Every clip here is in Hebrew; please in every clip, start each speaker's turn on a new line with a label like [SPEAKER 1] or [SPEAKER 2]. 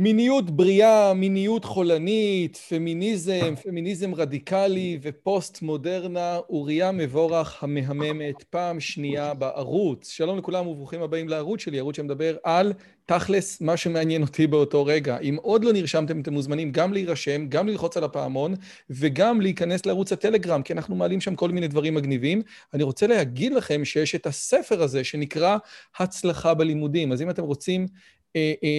[SPEAKER 1] מיניות בריאה, מיניות חולנית, פמיניזם, פמיניזם רדיקלי ופוסט מודרנה, אוריה מבורך המהממת, פעם שנייה בערוץ. שלום לכולם וברוכים הבאים לערוץ שלי, ערוץ שמדבר על תכלס מה שמעניין אותי באותו רגע. אם עוד לא נרשמתם, אתם מוזמנים גם להירשם, גם ללחוץ על הפעמון וגם להיכנס לערוץ הטלגרם, כי אנחנו מעלים שם כל מיני דברים מגניבים. אני רוצה להגיד לכם שיש את הספר הזה שנקרא הצלחה בלימודים. אז אם אתם רוצים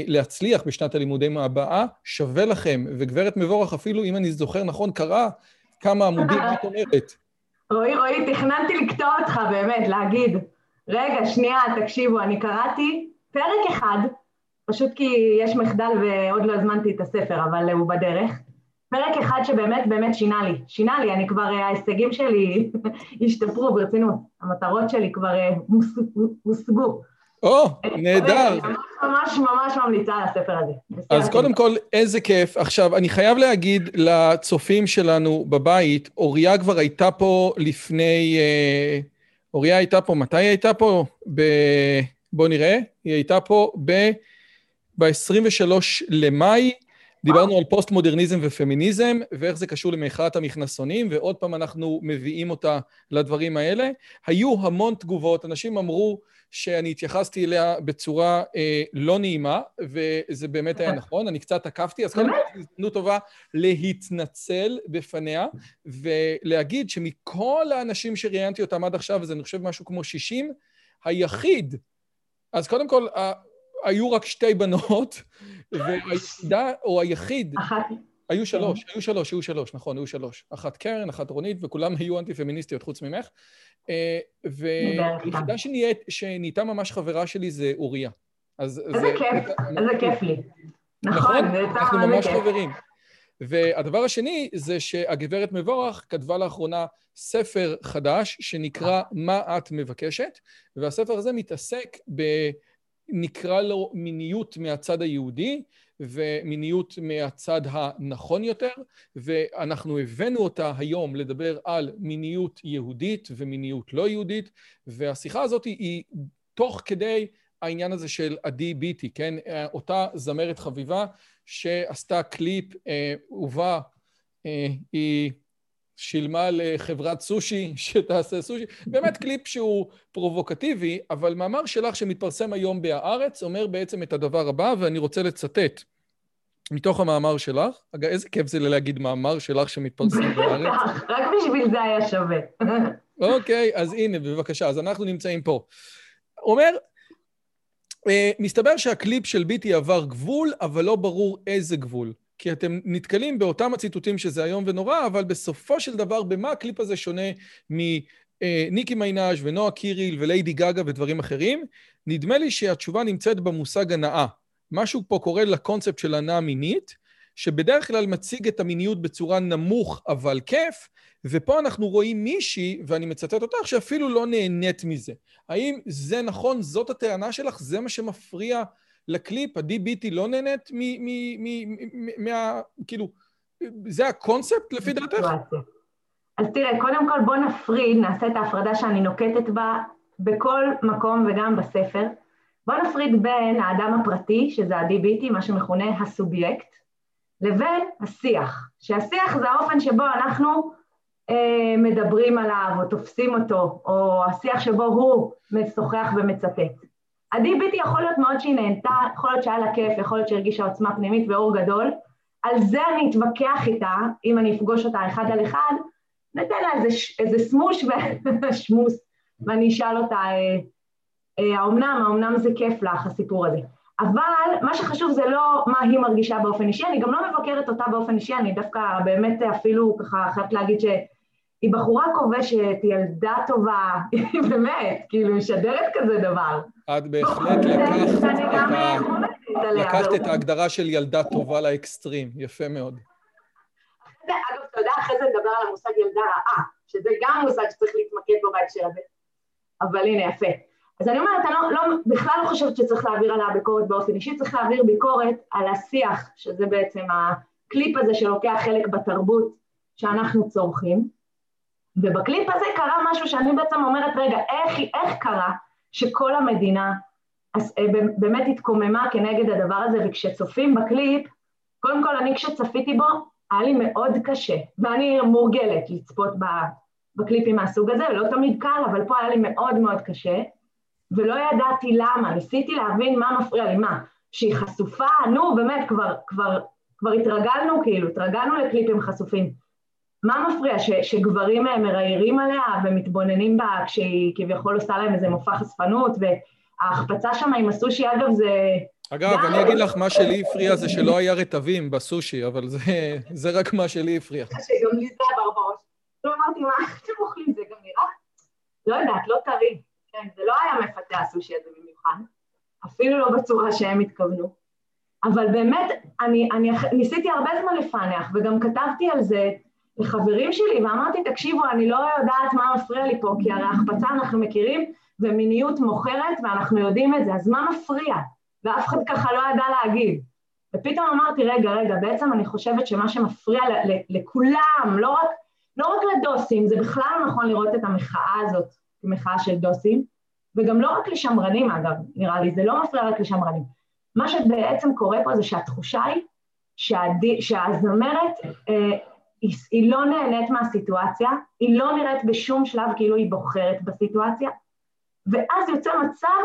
[SPEAKER 1] להצליח בשנת הלימודים הבאה, שווה לכם. וגברת מבורך, אפילו אם אני זוכר נכון, קרא כמה עמודים, מה את אומרת?
[SPEAKER 2] רועי, רועי, תכננתי לקטוע אותך באמת, להגיד, רגע, שנייה, תקשיבו, אני קראתי פרק אחד, פשוט כי יש מחדל ועוד לא הזמנתי את הספר, אבל הוא בדרך. פרק אחד שבאמת באמת שינה לי, שינה לי, אני כבר, ההישגים שלי השתפרו ברצינות, המטרות שלי כבר הושגו.
[SPEAKER 1] או, נהדר.
[SPEAKER 2] ממש ממש ממליצה על הספר הזה.
[SPEAKER 1] אז קודם כל, איזה כיף. עכשיו, אני חייב להגיד לצופים שלנו בבית, אוריה כבר הייתה פה לפני... אה, אוריה הייתה פה, מתי היא הייתה פה? ב... בואו נראה. היא הייתה פה ב... ב-23 למאי. דיברנו על פוסט-מודרניזם ופמיניזם, ואיך זה קשור למחאת המכנסונים, ועוד פעם אנחנו מביאים אותה לדברים האלה. היו המון תגובות, אנשים אמרו שאני התייחסתי אליה בצורה אה, לא נעימה, וזה באמת היה נכון, אני קצת תקפתי, אז קודם כל הזדמנות טובה להתנצל בפניה, ולהגיד שמכל האנשים שראיינתי אותם עד עכשיו, וזה אני חושב משהו כמו 60, היחיד, אז קודם כל, היו רק שתי בנות, והיחידה, או היחיד...
[SPEAKER 2] אחת.
[SPEAKER 1] היו שלוש, היו שלוש, היו שלוש, נכון, היו שלוש. אחת קרן, אחת רונית, וכולם היו אנטי-פמיניסטיות חוץ ממך. אה, והיחידה שנהייתה ממש חברה שלי זה אוריה.
[SPEAKER 2] איזה כיף, איזה כיף לי.
[SPEAKER 1] נכון, אנחנו ממש חברים. והדבר השני זה שהגברת מבורך כתבה לאחרונה ספר חדש שנקרא מה את מבקשת, והספר הזה מתעסק ב... נקרא לו מיניות מהצד היהודי ומיניות מהצד הנכון יותר, ואנחנו הבאנו אותה היום לדבר על מיניות יהודית ומיניות לא יהודית, והשיחה הזאת היא תוך כדי העניין הזה של עדי ביטי, כן? אותה זמרת חביבה שעשתה קליפ אה, ובה אה, היא שילמה לחברת סושי שתעשה סושי. באמת קליפ שהוא פרובוקטיבי, אבל מאמר שלך שמתפרסם היום בהארץ אומר בעצם את הדבר הבא, ואני רוצה לצטט מתוך המאמר שלך. אגב, איזה כיף זה להגיד מאמר שלך שמתפרסם בארץ.
[SPEAKER 2] רק בשביל זה היה שווה.
[SPEAKER 1] אוקיי, אז הנה, בבקשה, אז אנחנו נמצאים פה. אומר, אה, מסתבר שהקליפ של ביטי עבר גבול, אבל לא ברור איזה גבול. כי אתם נתקלים באותם הציטוטים שזה איום ונורא, אבל בסופו של דבר, במה הקליפ הזה שונה מניקי מיינאז' ונועה קיריל וליידי גגה ודברים אחרים? נדמה לי שהתשובה נמצאת במושג הנאה. משהו פה קורה לקונספט של הנאה מינית, שבדרך כלל מציג את המיניות בצורה נמוך אבל כיף, ופה אנחנו רואים מישהי, ואני מצטט אותך, שאפילו לא נהנית מזה. האם זה נכון? זאת הטענה שלך? זה מה שמפריע לקליפ, ה-DBT לא נהנית מה... כאילו, זה הקונספט לפי דעתך?
[SPEAKER 2] אז תראה, קודם כל בוא נפריד, נעשה את ההפרדה שאני נוקטת בה בכל מקום וגם בספר. בוא נפריד בין האדם הפרטי, שזה ה-DBT, מה שמכונה הסובייקט, לבין השיח, שהשיח זה האופן שבו אנחנו אה, מדברים עליו או תופסים אותו, או השיח שבו הוא משוחח ומצטט. ביטי יכול להיות מאוד שהיא נהנתה, יכול להיות שהיה לה כיף, יכול להיות שהרגישה עוצמה פנימית ואור גדול, על זה אני אתווכח איתה, אם אני אפגוש אותה אחד על אחד, ניתן לה איזה, איזה סמוש ושמוס, ואני אשאל אותה, אה, האומנם, האומנם זה כיף לך הסיפור הזה. אבל מה שחשוב זה לא מה היא מרגישה באופן אישי, אני גם לא מבקרת אותה באופן אישי, אני דווקא באמת אפילו ככה חייבת להגיד ש... היא בחורה כובשת, היא ילדה טובה, היא באמת, כאילו, משדרת כזה דבר.
[SPEAKER 1] את בהחלט לקחת את ההגדרה של ילדה טובה לאקסטרים, יפה מאוד.
[SPEAKER 2] אגב, אתה יודע, אחרי זה נדבר על המושג ילדה רעה, שזה גם מושג שצריך להתמקד בו בהקשר הזה. אבל הנה, יפה. אז אני אומרת, אני לא, לא, בכלל לא חושבת שצריך להעביר עליה ביקורת באופן אישי, צריך להעביר ביקורת על השיח, שזה בעצם הקליפ הזה שלוקח חלק בתרבות שאנחנו צורכים. ובקליפ הזה קרה משהו שאני בעצם אומרת, רגע, איך, איך קרה שכל המדינה באמת התקוממה כנגד הדבר הזה, וכשצופים בקליפ, קודם כל אני כשצפיתי בו, היה לי מאוד קשה, ואני מורגלת לצפות בקליפים מהסוג הזה, לא תמיד קל, אבל פה היה לי מאוד מאוד קשה, ולא ידעתי למה, ניסיתי להבין מה מפריע לי, מה, שהיא חשופה, נו באמת, כבר, כבר, כבר התרגלנו כאילו, התרגלנו לקליפים חשופים. מה מפריע, ש, שגברים מראיירים עליה ומתבוננים בה כשהיא כביכול עושה להם איזה מופע חשפנות, וההחפצה שם עם הסושי, אגב, זה...
[SPEAKER 1] אגב, אני אגיד לך, מה שלי הפריע זה שלא היה רטבים בסושי, אבל זה, זה רק מה שלי הפריע.
[SPEAKER 2] שגם לי זה עבר בראש. לא אמרתי, מה אתם אוכלים? זה גם נראה... לא יודעת, לא טרי. כן, זה לא היה מפתה הסושי הזה במיוחד, אפילו לא בצורה שהם התכוונו. אבל באמת, אני, אני ניסיתי הרבה זמן לפענח, וגם כתבתי על זה לחברים שלי, ואמרתי, תקשיבו, אני לא יודעת מה מפריע לי פה, כי הרי החפצה אנחנו מכירים, ומיניות מוכרת, ואנחנו יודעים את זה, אז מה מפריע? ואף אחד ככה לא ידע להגיד. ופתאום אמרתי, רגע, רגע, בעצם אני חושבת שמה שמפריע לכולם, לא רק, לא רק לדוסים, זה בכלל לא נכון לראות את המחאה הזאת כמחאה של דוסים, וגם לא רק לשמרנים אגב, נראה לי, זה לא מפריע רק לשמרנים. מה שבעצם קורה פה זה שהתחושה היא שהדי, שהזמרת, אה, היא, היא לא נהנית מהסיטואציה, היא לא נראית בשום שלב כאילו היא בוחרת בסיטואציה, ואז יוצא מצב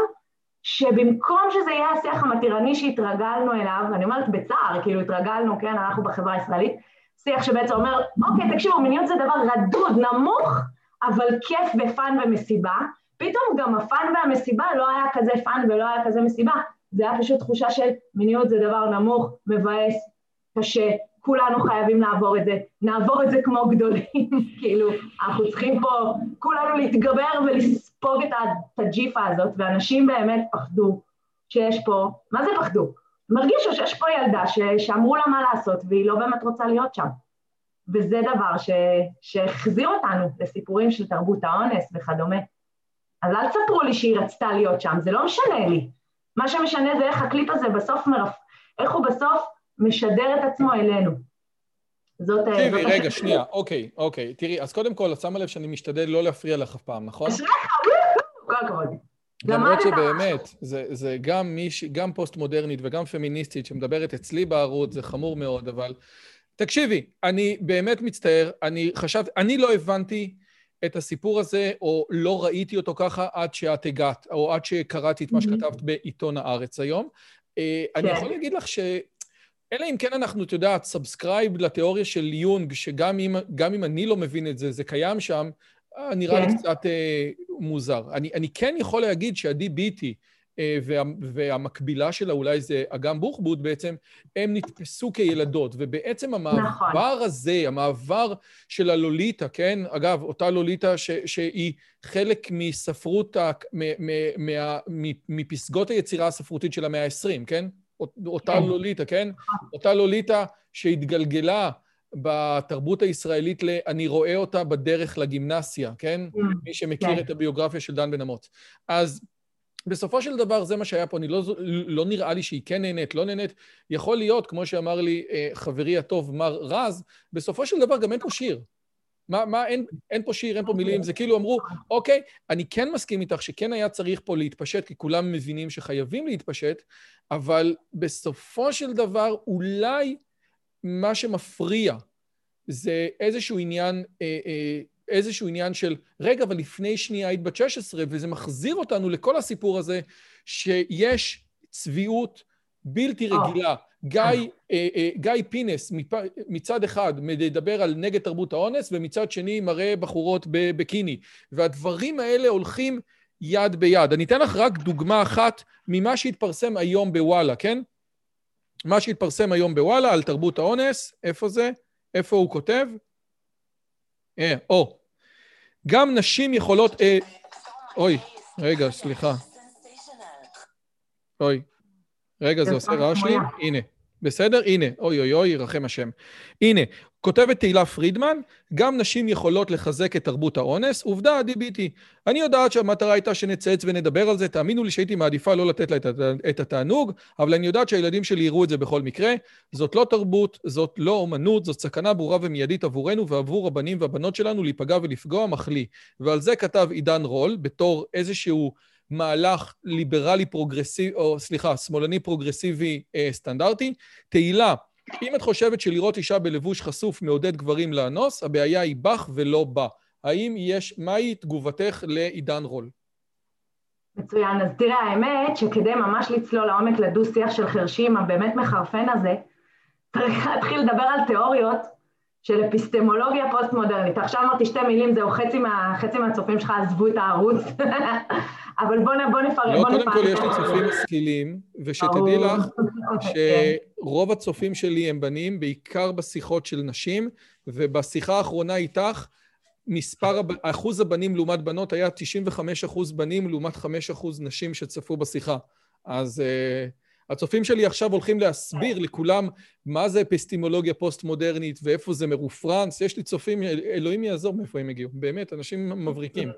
[SPEAKER 2] שבמקום שזה יהיה השיח המתירני שהתרגלנו אליו, אני אומרת בצער, כאילו התרגלנו, כן, אנחנו בחברה הישראלית, שיח שבעצם אומר, אוקיי, תקשיבו, מיניות זה דבר רדוד, נמוך, אבל כיף ו fun ומסיבה, פתאום גם ה fun והמסיבה לא היה כזה fun ולא היה כזה מסיבה, זה היה פשוט תחושה של מיניות זה דבר נמוך, מבאס, קשה, כולנו חייבים לעבור את זה, נעבור את זה כמו גדולים, כאילו, אנחנו צריכים פה כולנו להתגבר ולספוג את הג'יפה הזאת, ואנשים באמת פחדו שיש פה, מה זה פחדו? הם הרגישו שיש פה ילדה ש, שאמרו לה מה לעשות והיא לא באמת רוצה להיות שם. וזה דבר ש, שהחזיר אותנו לסיפורים של תרבות האונס וכדומה. אז אל תספרו לי שהיא רצתה להיות שם, זה לא משנה לי. מה שמשנה זה איך הקליפ הזה בסוף מרפ... איך הוא בסוף משדר את עצמו אלינו.
[SPEAKER 1] זאת... אה, תראי, רגע, שנייה, אוקיי, אוקיי. תראי, אז קודם כל, את שמה לב שאני משתדל לא להפריע לך אף פעם, נכון?
[SPEAKER 2] אשריך, כל הכבוד.
[SPEAKER 1] למרות שבאמת, זה, זה גם, מיש, גם פוסט-מודרנית וגם פמיניסטית שמדברת אצלי בערוץ, זה חמור מאוד, אבל... תקשיבי, אני באמת מצטער, אני חשבתי, אני לא הבנתי את הסיפור הזה, או לא ראיתי אותו ככה עד שאת הגעת, או עד שקראתי את מה שכתבת בעיתון הארץ היום. אה, אני כן. יכול להגיד לך ש... אלא אם כן אנחנו, את יודעת, subscribe לתיאוריה של יונג, שגם אם, אם אני לא מבין את זה, זה קיים שם, אה, נראה לי כן. קצת אה, מוזר. אני, אני כן יכול להגיד שעדי ביטי, וה, והמקבילה שלה אולי זה אגם בוחבוט בעצם, הם נתפסו כילדות, ובעצם המעבר נכון. הזה, המעבר של הלוליטה, כן? אגב, אותה לוליטה ש, שהיא חלק מספרות, מ, מ, מ, מ, מפסגות היצירה הספרותית של המאה ה-20, כן? אותה כן. לוליטה, כן? נכון. אותה לוליטה שהתגלגלה בתרבות הישראלית ל... אני רואה אותה בדרך לגימנסיה, כן? כן. מי שמכיר כן. את הביוגרפיה של דן בן אמוץ. אז בסופו של דבר זה מה שהיה פה, אני לא, לא נראה לי שהיא כן נהנית, לא נהנית. יכול להיות, כמו שאמר לי אה, חברי הטוב מר רז, בסופו של דבר גם אין פה שיר. מה, מה, אין, אין פה שיר, אין פה מילים, זה כאילו אמרו, אוקיי, אני כן מסכים איתך שכן היה צריך פה להתפשט, כי כולם מבינים שחייבים להתפשט, אבל בסופו של דבר אולי מה שמפריע זה איזשהו עניין, אה, אה, איזשהו עניין של, רגע, אבל לפני שנייה היית בת 16, וזה מחזיר אותנו לכל הסיפור הזה, שיש צביעות בלתי רגילה. גיא, אה, אה, גיא פינס מצד אחד מדבר על נגד תרבות האונס, ומצד שני מראה בחורות בביקיני. והדברים האלה הולכים יד ביד. אני אתן לך רק דוגמה אחת ממה שהתפרסם היום בוואלה, כן? מה שהתפרסם היום בוואלה על תרבות האונס, איפה זה? איפה הוא כותב? אה, או. גם נשים יכולות... אה, אוי, רגע, סליחה. אוי. רגע, זה עושה רעש לי? הנה. בסדר? הנה, אוי אוי אוי, ירחם השם. הנה, כותבת תהילה פרידמן, גם נשים יכולות לחזק את תרבות האונס. עובדה, עדי ביטי. אני יודעת שהמטרה הייתה שנצייץ ונדבר על זה, תאמינו לי שהייתי מעדיפה לא לתת לה את התענוג, אבל אני יודעת שהילדים שלי יראו את זה בכל מקרה. זאת לא תרבות, זאת לא אומנות, זאת סכנה ברורה ומיידית עבורנו ועבור הבנים והבנות שלנו להיפגע ולפגוע מחליא. ועל זה כתב עידן רול, בתור איזשהו... מהלך ליברלי פרוגרסיבי, או סליחה, שמאלני פרוגרסיבי אה, סטנדרטי. תהילה, אם את חושבת שלראות אישה בלבוש חשוף מעודד גברים לאנוס, הבעיה היא בך ולא בה. האם יש, מהי תגובתך לעידן רול?
[SPEAKER 2] מצוין. אז תראה, האמת שכדי ממש לצלול לעומק לדו-שיח של חרשים, הבאמת מחרפן הזה, צריך להתחיל לדבר על תיאוריות של אפיסטמולוגיה פוסט-מודרנית. עכשיו אמרתי שתי מילים, זהו, חצי, מה, חצי מהצופים שלך עזבו את הערוץ, אבל בוא, בוא נפרט.
[SPEAKER 1] לא, קודם כל יש לי צופים משכילים, ושתדעי לך שרוב הצופים שלי הם בנים, בעיקר בשיחות של נשים, ובשיחה האחרונה איתך, מספר, אחוז הבנים לעומת בנות היה 95 אחוז בנים לעומת 5 אחוז נשים שצפו בשיחה. אז uh, הצופים שלי עכשיו הולכים להסביר לכולם מה זה אפיסטימולוגיה פוסט-מודרנית ואיפה זה מרופרנס. יש לי צופים, אלוהים יעזור מאיפה הם הגיעו. באמת, אנשים מבריקים.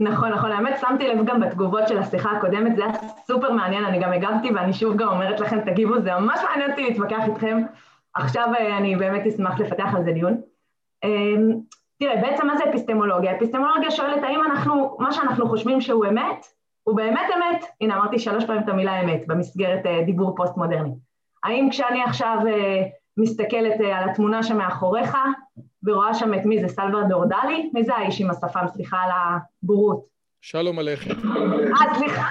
[SPEAKER 2] נכון, נכון. האמת, שמתי לב גם בתגובות של השיחה הקודמת, זה היה סופר מעניין, אני גם הגבתי ואני שוב גם אומרת לכם, תגיבו, זה ממש מעניין אותי להתווכח איתכם. עכשיו אה, אני באמת אשמח לפתח על זה דיון. אמ, תראה, בעצם מה זה אפיסטמולוגיה? אפיסטמולוגיה שואלת האם אנחנו, מה שאנחנו חושבים שהוא אמת, הוא באמת אמת? הנה, אמרתי שלוש פעמים את המילה אמת במסגרת uh, דיבור פוסט-מודרני. האם כשאני עכשיו uh, מסתכלת uh, על התמונה שמאחוריך ורואה שם את מי זה סלוודור דלי? מי זה האיש עם השפם? סליחה על הבורות.
[SPEAKER 1] שלום עליכם.
[SPEAKER 2] אה, סליחה.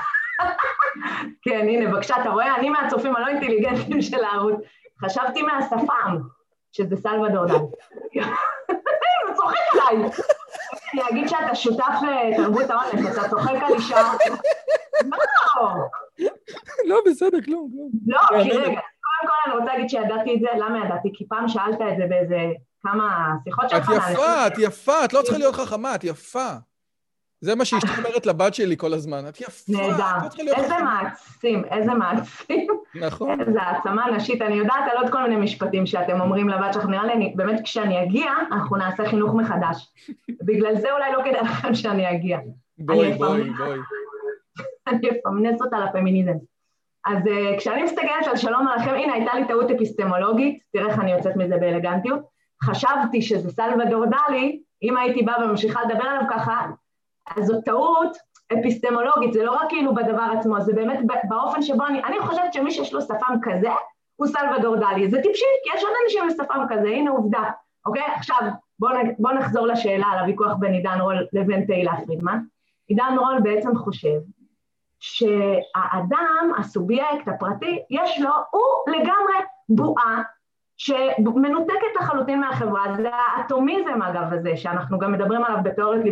[SPEAKER 2] כן, הנה, בבקשה, אתה רואה? אני מהצופים הלא אינטליגנטים של הערוץ. חשבתי מהשפם, שזה סלוודור דלי. צוחק עליי. אגיד שאתה שותף לתרבות האונס, אתה צוחק על אישה. לא.
[SPEAKER 1] לא, בסדר, כלום, כלום.
[SPEAKER 2] לא, כי רגע, קודם כל אני רוצה להגיד שידעתי את זה, למה ידעתי? כי פעם שאלת את זה באיזה כמה שיחות שלך.
[SPEAKER 1] את יפה, את יפה, את לא צריכה להיות חכמה, את יפה. זה מה שאשתי אומרת לבת שלי כל הזמן, את יפה,
[SPEAKER 2] נהדר. איזה מעצים, איזה מעצים.
[SPEAKER 1] נכון.
[SPEAKER 2] איזה העצמה נשית. אני יודעת על עוד כל מיני משפטים שאתם אומרים לבת שלך, נראה לי, באמת כשאני אגיע, אנחנו נעשה חינוך מחדש. בגלל זה אולי לא כדאי לכם שאני אגיע.
[SPEAKER 1] בואי, בואי, בואי.
[SPEAKER 2] אני אפמנס אותה לפמיניזם. אז uh, כשאני מסתכלת על שלום עליכם, הנה הייתה לי טעות אפיסטמולוגית, תראה איך אני יוצאת מזה באלגנטיות. חשבתי שזה סלוודור דלי, אם הייתי באה וממשיכה לדבר עליו ככה, אז זו טעות אפיסטמולוגית, זה לא רק כאילו בדבר עצמו, זה באמת באופן שבו אני, אני חושבת שמי שיש לו שפם כזה, הוא סלוודור דלי. זה טיפשי, כי יש עוד אנשים עם שפם כזה, הנה עובדה, אוקיי? עכשיו, בואו בוא נחזור לשאלה על הוויכוח בין עידן רול לבין תהילה פרידמן. עידן רול בעצם חושב שהאדם, הסובייקט הפרטי, יש לו, הוא לגמרי בועה שמנותקת לחלוטין מהחברה, זה האטומיזם אגב הזה, שאנחנו גם מדברים עליו בתיאוריות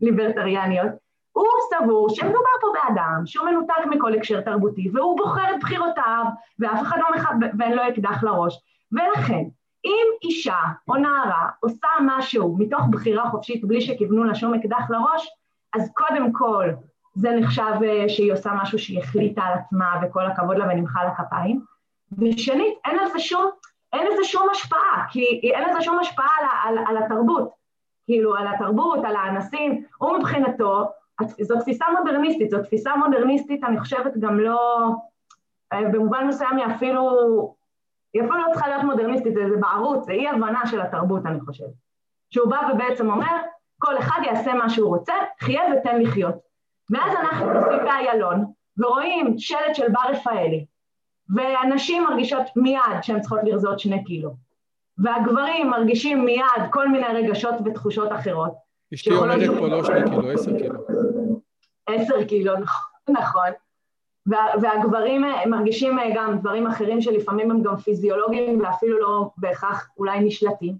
[SPEAKER 2] ליברטריאניות, הוא סבור שמדובר פה באדם שהוא מנותק מכל הקשר תרבותי והוא בוחר את בחירותיו ואף אחד לא מכבד ואין לו אקדח לראש. ולכן אם אישה או נערה עושה משהו מתוך בחירה חופשית בלי שכיוונו לה שום אקדח לראש אז קודם כל זה נחשב אה, שהיא עושה משהו שהיא החליטה על עצמה וכל הכבוד לה ונמחא לה כפיים ושנית, אין לזה שום, אין לזה שום השפעה, כי אין לזה שום השפעה על, על, על התרבות, כאילו, על התרבות, על האנסים, הוא מבחינתו, זו תפיסה מודרניסטית, זו תפיסה מודרניסטית, אני חושבת גם לא, אה, במובן מסוים היא אפילו, היא אפילו לא צריכה להיות מודרניסטית, זה, בערוץ, זה אי הבנה של התרבות, אני חושבת. שהוא בא ובעצם אומר, כל אחד יעשה מה שהוא רוצה, חיה ותן לחיות. ואז אנחנו נוסעים באיילון, ורואים שלט של בר רפאלי, והנשים מרגישות מיד שהן צריכות לרזות שני קילו, והגברים מרגישים מיד כל מיני רגשות ותחושות אחרות.
[SPEAKER 1] אשתי אומרת פה לא שני קילו, עשר קילו.
[SPEAKER 2] עשר קילו, נכון. נכון. והגברים מרגישים גם דברים אחרים שלפעמים הם גם פיזיולוגיים ואפילו לא בהכרח אולי נשלטים.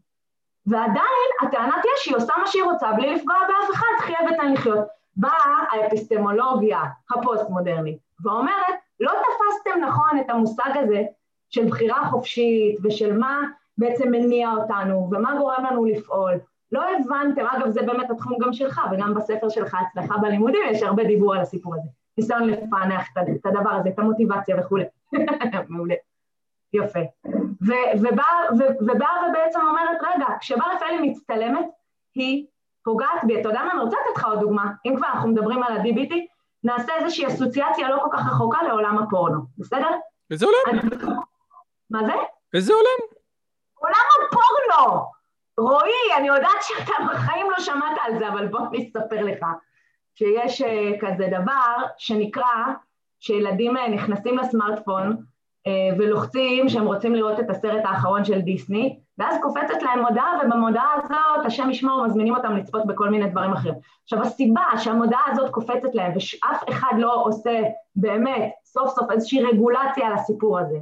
[SPEAKER 2] ועדיין הטענה תהיה שהיא עושה מה שהיא רוצה בלי לפגוע באף אחד, חיה ותן לחיות. באה האפיסטמולוגיה הפוסט-מודרנית ואומרת, לא תפסתם נכון את המושג הזה של בחירה חופשית ושל מה בעצם מניע אותנו ומה גורם לנו לפעול. לא הבנתם, אגב זה באמת התחום גם שלך וגם בספר שלך, הצלחה בלימודים, יש הרבה דיבור על הסיפור הזה. ניסיון לפענח את הדבר הזה, את המוטיבציה וכולי. מעולה. יפה. ובאה ובעצם אומרת, רגע, כשבר רפאלי מצטלמת, היא פוגעת בי. אתה יודע מה, אני רוצה לתת לך עוד דוגמה. אם כבר אנחנו מדברים על ה-DBT, נעשה איזושהי אסוציאציה לא כל כך רחוקה לעולם הפורנו, בסדר?
[SPEAKER 1] איזה עולם?
[SPEAKER 2] מה זה?
[SPEAKER 1] איזה עולם?
[SPEAKER 2] עולם הפורנו! רועי, אני יודעת שאתה בחיים לא שמעת על זה, אבל בוא אני אספר לך. שיש אה, כזה דבר שנקרא, שילדים אה, נכנסים לסמארטפון ולוחצים שהם רוצים לראות את הסרט האחרון של דיסני, ואז קופצת להם מודעה, ובמודעה הזאת, השם ישמור, מזמינים אותם לצפות בכל מיני דברים אחרים. עכשיו, הסיבה שהמודעה הזאת קופצת להם, ושאף אחד לא עושה באמת סוף סוף איזושהי רגולציה על הסיפור הזה,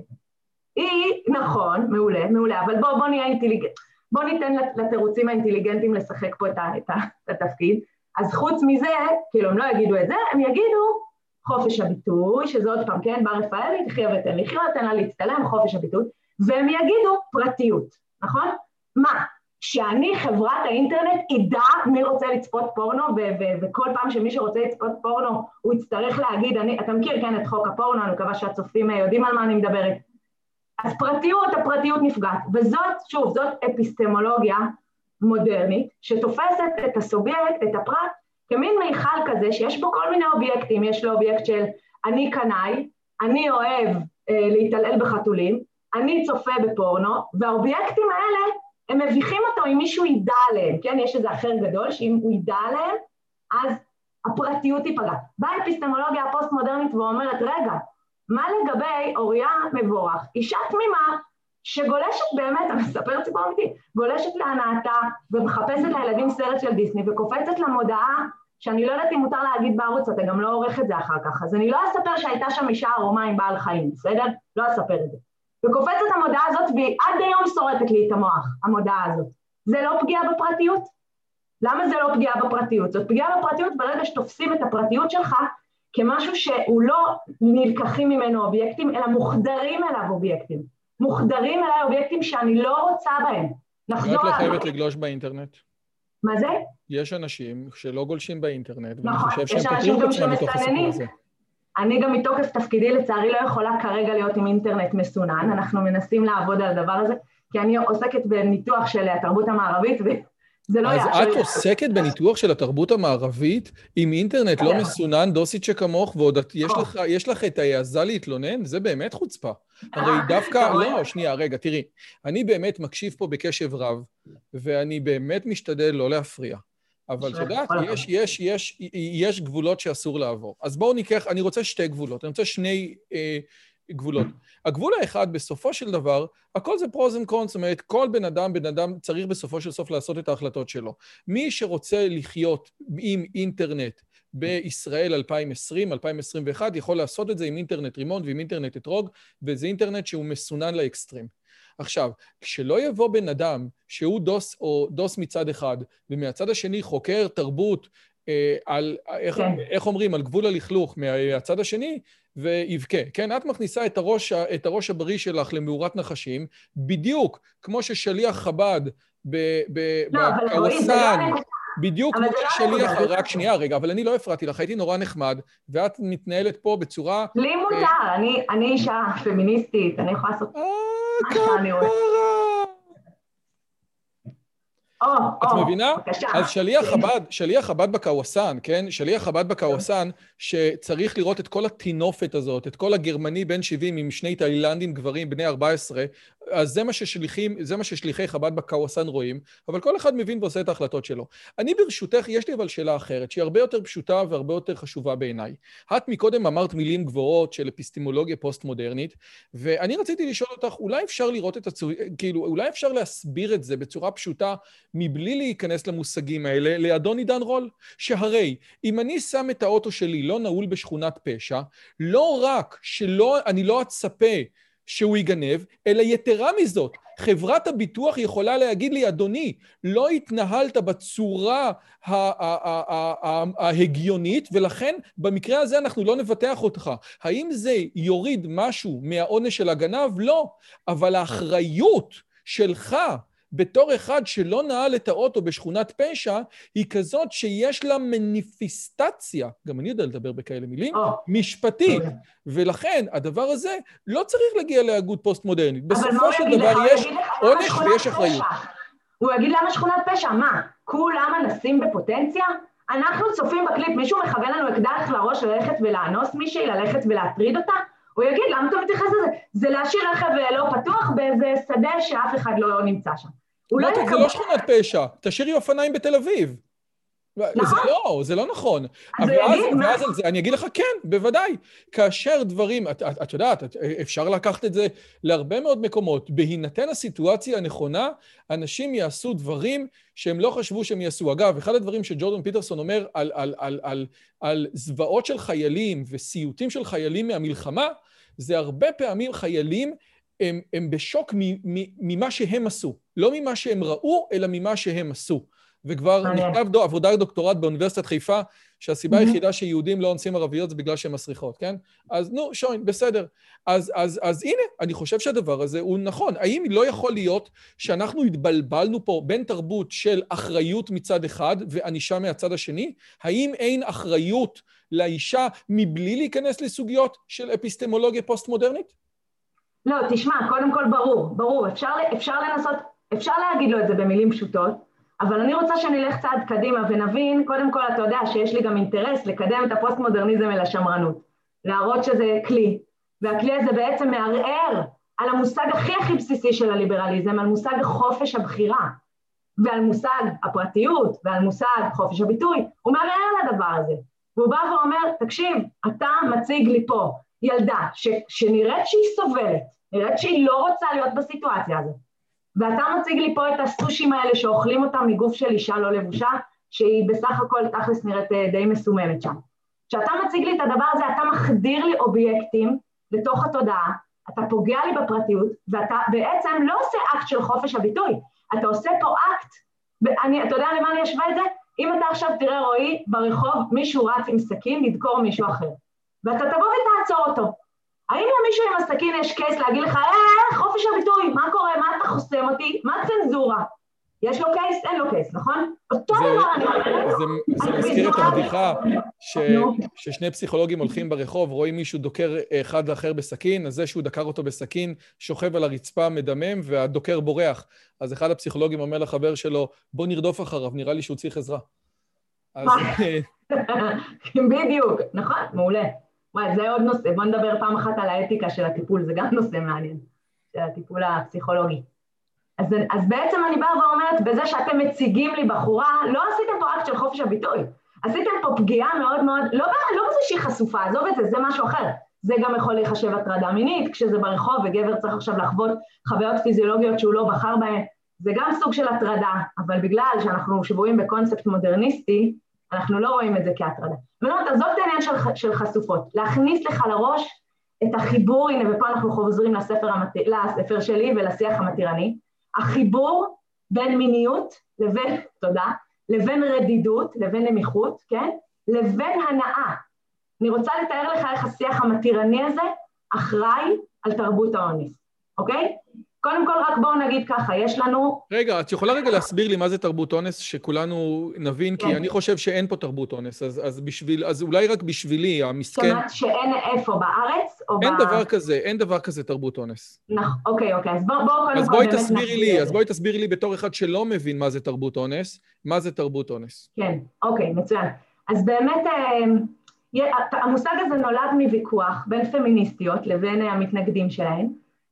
[SPEAKER 2] היא, נכון, מעולה, מעולה, אבל בואו בוא נהיה אינטליגנט, בואו ניתן לתירוצים האינטליגנטים לשחק פה את, ה, את, ה, את התפקיד. אז חוץ מזה, כאילו, הם לא יגידו את זה, הם יגידו חופש הביטוי, שזה עוד פעם, כן, בר רפאלי, תחיה ותן לחיות, תן לה להצטלם, חופש הביטוי, והם יגידו פרטיות, נכון? מה, שאני חברת האינטרנט אדע מי רוצה לצפות פורנו, וכל פעם שמי שרוצה לצפות פורנו הוא יצטרך להגיד, אני, אתה מכיר כן את חוק הפורנו, אני מקווה שהצופים יודעים על מה אני מדברת. אז פרטיות, הפרטיות נפגעת, וזאת, שוב, זאת אפיסטמולוגיה מודרנית, שתופסת את הסובייקט, את הפרט, כמין מיכל כזה שיש בו כל מיני אובייקטים, יש לו אובייקט של אני קנאי, אני אוהב אה, להתעלל בחתולים, אני צופה בפורנו, והאובייקטים האלה, הם מביכים אותו אם מישהו ידע עליהם, כן? יש איזה אחר גדול, שאם הוא ידע עליהם, אז הפרטיות תיפגע. באה אפיסטמולוגיה הפוסט-מודרנית ואומרת, רגע, מה לגבי אוריה מבורך, אישה תמימה שגולשת באמת, אני מספרת סיפור אמיתי, גולשת להנאתה ומחפשת לילדים סרט של דיסני וקופצת למודעה שאני לא יודעת אם מותר להגיד בערוץ, אתה גם לא עורך את זה אחר כך, אז אני לא אספר שהייתה שם אישה ערומה עם בעל חיים, בסדר? לא אספר את זה. וקופצת המודעה הזאת והיא עד היום שורטת לי את המוח, המודעה הזאת. זה לא פגיעה בפרטיות? למה זה לא פגיעה בפרטיות? זאת פגיעה בפרטיות ברגע שתופסים את הפרטיות שלך כמשהו שהוא לא נלקחים ממנו אובייקטים, אלא מוחדרים אליו אובייקטים. מוחדרים אליי אובייקטים שאני לא רוצה בהם.
[SPEAKER 1] נחזור... את לא חייבת לגלוש באינטרנט.
[SPEAKER 2] מה זה?
[SPEAKER 1] יש אנשים שלא גולשים באינטרנט, ואני
[SPEAKER 2] נכון,
[SPEAKER 1] חושב שהם פותרים את עצמם מתוך הסיפור הזה.
[SPEAKER 2] אני גם מתוקף תפקידי לצערי לא יכולה כרגע להיות עם אינטרנט מסונן, אנחנו מנסים לעבוד על הדבר הזה, כי אני עוסקת בניתוח של התרבות המערבית, זה לא
[SPEAKER 1] אז את עוסקת בניתוח של התרבות המערבית עם אינטרנט לא מסונן, דוסית שכמוך, ועוד יש לך, יש לך את ההעזה להתלונן? זה באמת חוצפה. הרי דווקא, לא, שנייה, רגע, תראי. אני באמת מקשיב פה בקשב רב, ואני באמת משתדל לא להפריע. אבל את יודעת, יש, יש, יש, יש גבולות שאסור לעבור. אז בואו ניקח, אני רוצה שתי גבולות, אני רוצה שני אה, גבולות. הגבול האחד, בסופו של דבר, הכל זה pros and cons, זאת אומרת, כל בן אדם, בן אדם צריך בסופו של סוף לעשות את ההחלטות שלו. מי שרוצה לחיות עם אינטרנט בישראל 2020, 2021, יכול לעשות את זה עם אינטרנט רימון ועם אינטרנט אתרוג, וזה אינטרנט שהוא מסונן לאקסטרים. עכשיו, כשלא יבוא בן אדם שהוא דוס או דוס מצד אחד, ומהצד השני חוקר תרבות אה, על, איך, כן. איך אומרים, על גבול הלכלוך מהצד השני, ויבכה. כן, את מכניסה את הראש, את הראש הבריא שלך למאורת נחשים, בדיוק כמו ששליח חב"ד בקרוסן, לא, בדיוק כמו לא ששליח, רק שנייה רגע, אבל אני לא הפרעתי לך, הייתי נורא נחמד, ואת מתנהלת פה בצורה...
[SPEAKER 2] לי מותר, אני אישה פמיניסטית, אני יכולה לעשות... אה,
[SPEAKER 1] כפרה! את מבינה? אז שליח חב"ד, שליח חב"ד בקוואסן, כן? שליח חב"ד בקוואסן, שצריך לראות את כל הטינופת הזאת, את כל הגרמני בן 70 עם שני תאילנדים גברים בני 14, אז זה מה ששליחים, זה מה ששליחי חב"ד בקוואסן רואים, אבל כל אחד מבין ועושה את ההחלטות שלו. אני ברשותך, יש לי אבל שאלה אחרת, שהיא הרבה יותר פשוטה והרבה יותר חשובה בעיניי. את מקודם אמרת מילים גבוהות של אפיסטימולוגיה פוסט-מודרנית, ואני רציתי לשאול אותך, אולי אפשר לראות את הצור... כאילו, אולי אפשר להסביר את זה בצורה פשוטה, מבלי להיכנס למושגים האלה, לאדון עידן רול? שהרי, אם אני שם את האוטו שלי לא נעול בשכונת פשע, לא רק שאני לא אצפה שהוא ייגנב, אלא יתרה מזאת, חברת הביטוח יכולה להגיד לי, אדוני, לא התנהלת בצורה ההגיונית, ולכן במקרה הזה אנחנו לא נבטח אותך. האם זה יוריד משהו מהעונש של הגנב? לא. אבל האחריות שלך בתור אחד שלא נעל את האוטו בשכונת פשע, היא כזאת שיש לה מניפיסטציה, גם אני יודע לדבר בכאלה מילים, oh. משפטית. ולכן הדבר הזה לא צריך להגיע להגות פוסט-מודרנית. בסופו של דבר יש עונש ויש אחריות.
[SPEAKER 2] הוא יגיד למה שכונת פשע? מה, כולם אנסים בפוטנציה? אנחנו צופים בקליפ, מישהו מכוון לנו אקדח לראש ללכת ולאנוס מישהי, ללכת ולהטריד אותה? הוא יגיד, למה אתה מתייחס לזה? זה להשאיר רכב לא פתוח באיזה שדה שאף אחד לא נמצא שם.
[SPEAKER 1] לא, זה לא שכונת פשע, תשאירי אופניים בתל אביב.
[SPEAKER 2] נכון?
[SPEAKER 1] זה לא, זה לא נכון.
[SPEAKER 2] אז
[SPEAKER 1] ואז,
[SPEAKER 2] יגיד, מה?
[SPEAKER 1] ואז על זה, אני אגיד לך, כן, בוודאי. כאשר דברים, את, את, את יודעת, את, אפשר לקחת את זה להרבה מאוד מקומות. בהינתן הסיטואציה הנכונה, אנשים יעשו דברים שהם לא חשבו שהם יעשו. אגב, אחד הדברים שג'ורדון פיטרסון אומר על, על, על, על, על זוועות של חיילים וסיוטים של חיילים מהמלחמה, זה הרבה פעמים חיילים הם, הם בשוק ממה שהם עשו. לא ממה שהם ראו, אלא ממה שהם עשו. וכבר נכתב דו, עבודה דוקטורט באוניברסיטת חיפה, שהסיבה. היחידה שיהודים לא אונסים ערביות זה בגלל שהן מסריחות, כן? אז נו, שוין, בסדר. אז, אז, אז הנה, אני חושב שהדבר הזה הוא נכון. האם לא יכול להיות שאנחנו התבלבלנו פה בין תרבות של אחריות מצד אחד וענישה מהצד השני? האם אין אחריות לאישה מבלי להיכנס לסוגיות של אפיסטמולוגיה פוסט-מודרנית?
[SPEAKER 2] לא, תשמע, קודם כל ברור, ברור. אפשר, אפשר לנסות, אפשר להגיד לו את זה במילים פשוטות, אבל אני רוצה שנלך צעד קדימה ונבין, קודם כל אתה יודע שיש לי גם אינטרס לקדם את הפוסט-מודרניזם אל השמרנות, להראות שזה כלי, והכלי הזה בעצם מערער על המושג הכי הכי בסיסי של הליברליזם, על מושג חופש הבחירה, ועל מושג הפרטיות, ועל מושג חופש הביטוי, הוא מערער על הדבר הזה. והוא בא ואומר, תקשיב, אתה מציג לי פה ילדה ש, שנראית שהיא סובלת, נראית שהיא לא רוצה להיות בסיטואציה הזאת, ואתה מציג לי פה את הסושים האלה שאוכלים אותם מגוף של אישה לא לבושה, שהיא בסך הכל תכלס נראית אה, די מסוממת שם. כשאתה מציג לי את הדבר הזה, אתה מחדיר לי אובייקטים לתוך התודעה, אתה פוגע לי בפרטיות, ואתה בעצם לא עושה אקט של חופש הביטוי, אתה עושה פה אקט, ואני, אתה יודע למה אני אשווה את זה? אם אתה עכשיו תראה רועי ברחוב מישהו רץ עם סכין לדקור מישהו אחר, ואתה תבוא ותעצור אותו, האם למישהו עם הסכין יש case להגיד לך, אה, חופש הביטוי, מה קורה, מה אתה חוסם אותי, מה צנזורה? יש לו קייס, אין לו קייס, נכון? אותו דבר אני אומרת.
[SPEAKER 1] זה מזכיר את הבדיחה ששני פסיכולוגים הולכים ברחוב, רואים מישהו דוקר אחד לאחר בסכין, אז זה שהוא דקר אותו בסכין, שוכב על הרצפה, מדמם, והדוקר בורח. אז אחד הפסיכולוגים אומר לחבר שלו, בוא נרדוף אחריו, נראה לי שהוא צריך עזרה.
[SPEAKER 2] בדיוק, נכון, מעולה. וואי, זה עוד נושא, בוא נדבר פעם אחת על האתיקה של הטיפול, זה גם נושא מעניין, של הטיפול הפסיכולוגי. אז, אז בעצם אני באה ואומרת, בזה שאתם מציגים לי בחורה, לא עשיתם פה אקט של חופש הביטוי, עשיתם פה פגיעה מאוד מאוד, לא, לא בזה שהיא חשופה, עזוב את זה, זה משהו אחר. זה גם יכול להיחשב הטרדה מינית, כשזה ברחוב וגבר צריך עכשיו לחוות חוויות פיזיולוגיות שהוא לא בחר בהן, זה גם סוג של הטרדה, אבל בגלל שאנחנו שבויים בקונספט מודרניסטי, אנחנו לא רואים את זה כהטרדה. ואני אומרת, עזוב את העניין של, של חשופות, להכניס לך לראש את החיבור, הנה ופה אנחנו חוזרים לספר, המת... לספר שלי ולשיח המתירני, החיבור בין מיניות לבין, תודה, לבין רדידות, לבין נמיכות, כן? לבין הנאה. אני רוצה לתאר לך איך השיח המתירני הזה אחראי על תרבות האונס, אוקיי? קודם כל, רק בואו נגיד ככה, יש לנו...
[SPEAKER 1] רגע, את יכולה רגע להסביר לי מה זה תרבות אונס, שכולנו נבין, כי כן. אני חושב שאין פה תרבות אונס, אז, אז, בשביל, אז אולי רק בשבילי, המסכן... זאת
[SPEAKER 2] אומרת שאין איפה, בארץ או
[SPEAKER 1] אין ב... דבר כזה, אין דבר כזה תרבות אונס.
[SPEAKER 2] נכון, אוקיי, אוקיי, אז בואו בוא, קודם
[SPEAKER 1] אז בואי תסבירי לי, אז בואי תסבירי לי בתור אחד שלא מבין מה זה תרבות אונס, מה זה תרבות אונס.
[SPEAKER 2] כן, אוקיי, מצוין. אז באמת, אה, המושג הזה נולד מוויכוח בין פמיניסטיות לבין המתנגדים שלהן,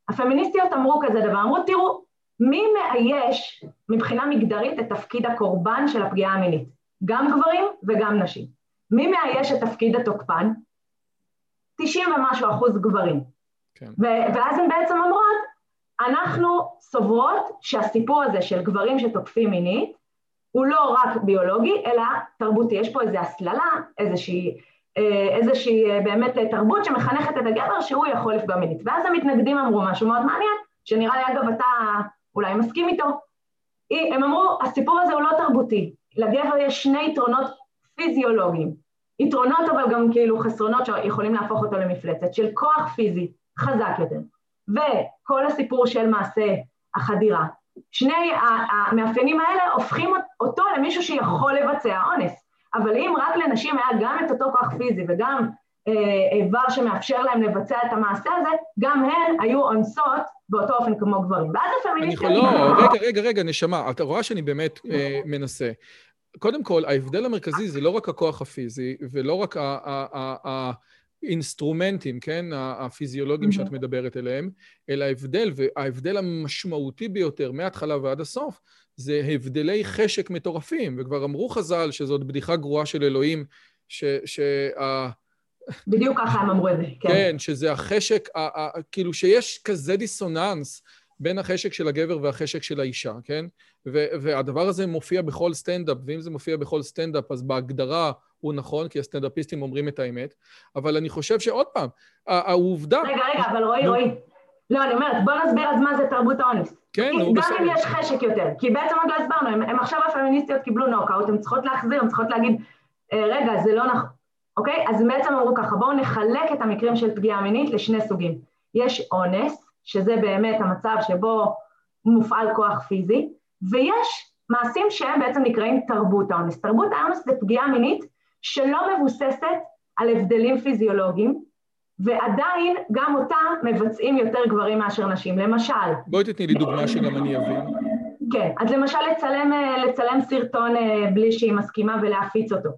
[SPEAKER 2] הפמיניסטיות אמרו כזה דבר, אמרו תראו, מי מאייש מבחינה מגדרית את תפקיד הקורבן של הפגיעה המינית? גם גברים וגם נשים. מי מאייש את תפקיד התוקפן? 90 ומשהו אחוז גברים. כן. ואז הן בעצם אומרות, אנחנו סוברות שהסיפור הזה של גברים שתוקפים מינית הוא לא רק ביולוגי, אלא תרבותי. יש פה איזו הסללה, איזושהי איזושהי אה, באמת אה, תרבות שמחנכת את הגבר שהוא יכול לפגוע מינית. ואז המתנגדים אמרו משהו מאוד מעניין, שנראה לי אגב אתה אולי מסכים איתו. הם אמרו, הסיפור הזה הוא לא תרבותי, לגבר יש שני יתרונות פיזיולוגיים, יתרונות אבל גם כאילו חסרונות שיכולים להפוך אותו למפלצת, של כוח פיזי חזק יותר, וכל הסיפור של מעשה החדירה. שני המאפיינים האלה הופכים אותו למישהו שיכול לבצע אונס. אבל אם רק לנשים היה גם את אותו כוח פיזי וגם אה, איבר שמאפשר להם לבצע את המעשה הזה, גם הן היו אונסות באותו אופן כמו גברים. ואז הפמיניסטיות...
[SPEAKER 1] לא, רגע, רגע, רגע, נשמה, אתה רואה שאני באמת אה, מנסה. קודם כל, ההבדל המרכזי זה לא רק הכוח הפיזי, ולא רק האינסטרומנטים, כן, הפיזיולוגיים שאת מדברת אליהם, אלא ההבדל, וההבדל המשמעותי ביותר מההתחלה ועד הסוף, זה הבדלי חשק מטורפים, וכבר אמרו חז"ל שזאת בדיחה גרועה של אלוהים, ש... ש
[SPEAKER 2] בדיוק ככה הם אמרו את זה, כן.
[SPEAKER 1] כן, שזה החשק, כאילו שיש כזה דיסוננס בין החשק של הגבר והחשק של האישה, כן? והדבר הזה מופיע בכל סטנדאפ, ואם זה מופיע בכל סטנדאפ, אז בהגדרה הוא נכון, כי הסטנדאפיסטים אומרים את האמת, אבל אני חושב שעוד פעם, העובדה...
[SPEAKER 2] רגע, רגע, אבל רועי, רועי. לא, אני אומרת, בוא נסביר אז מה זה תרבות האונס.
[SPEAKER 1] כן, נו,
[SPEAKER 2] בסדר. גם אם יש חשק יותר, כי בעצם עוד לא הסברנו, הם, הם עכשיו הפמיניסטיות קיבלו נוקאוט, הן צריכות להחזיר, הן צריכות להגיד, אה, רגע, זה לא נכון, אוקיי? אז בעצם אמרו ככה, בואו נחלק את המקרים של פגיעה מינית לשני סוגים. יש אונס, שזה באמת המצב שבו מופעל כוח פיזי, ויש מעשים שהם בעצם נקראים תרבות האונס. תרבות האונס זה פגיעה מינית שלא מבוססת על הבדלים פיזיולוגיים, ועדיין גם אותה מבצעים יותר גברים מאשר נשים. למשל...
[SPEAKER 1] בואי תתני לי דוגמה שגם אני אבין.
[SPEAKER 2] כן, אז למשל לצלם, לצלם סרטון אה, בלי שהיא מסכימה ולהפיץ אותו.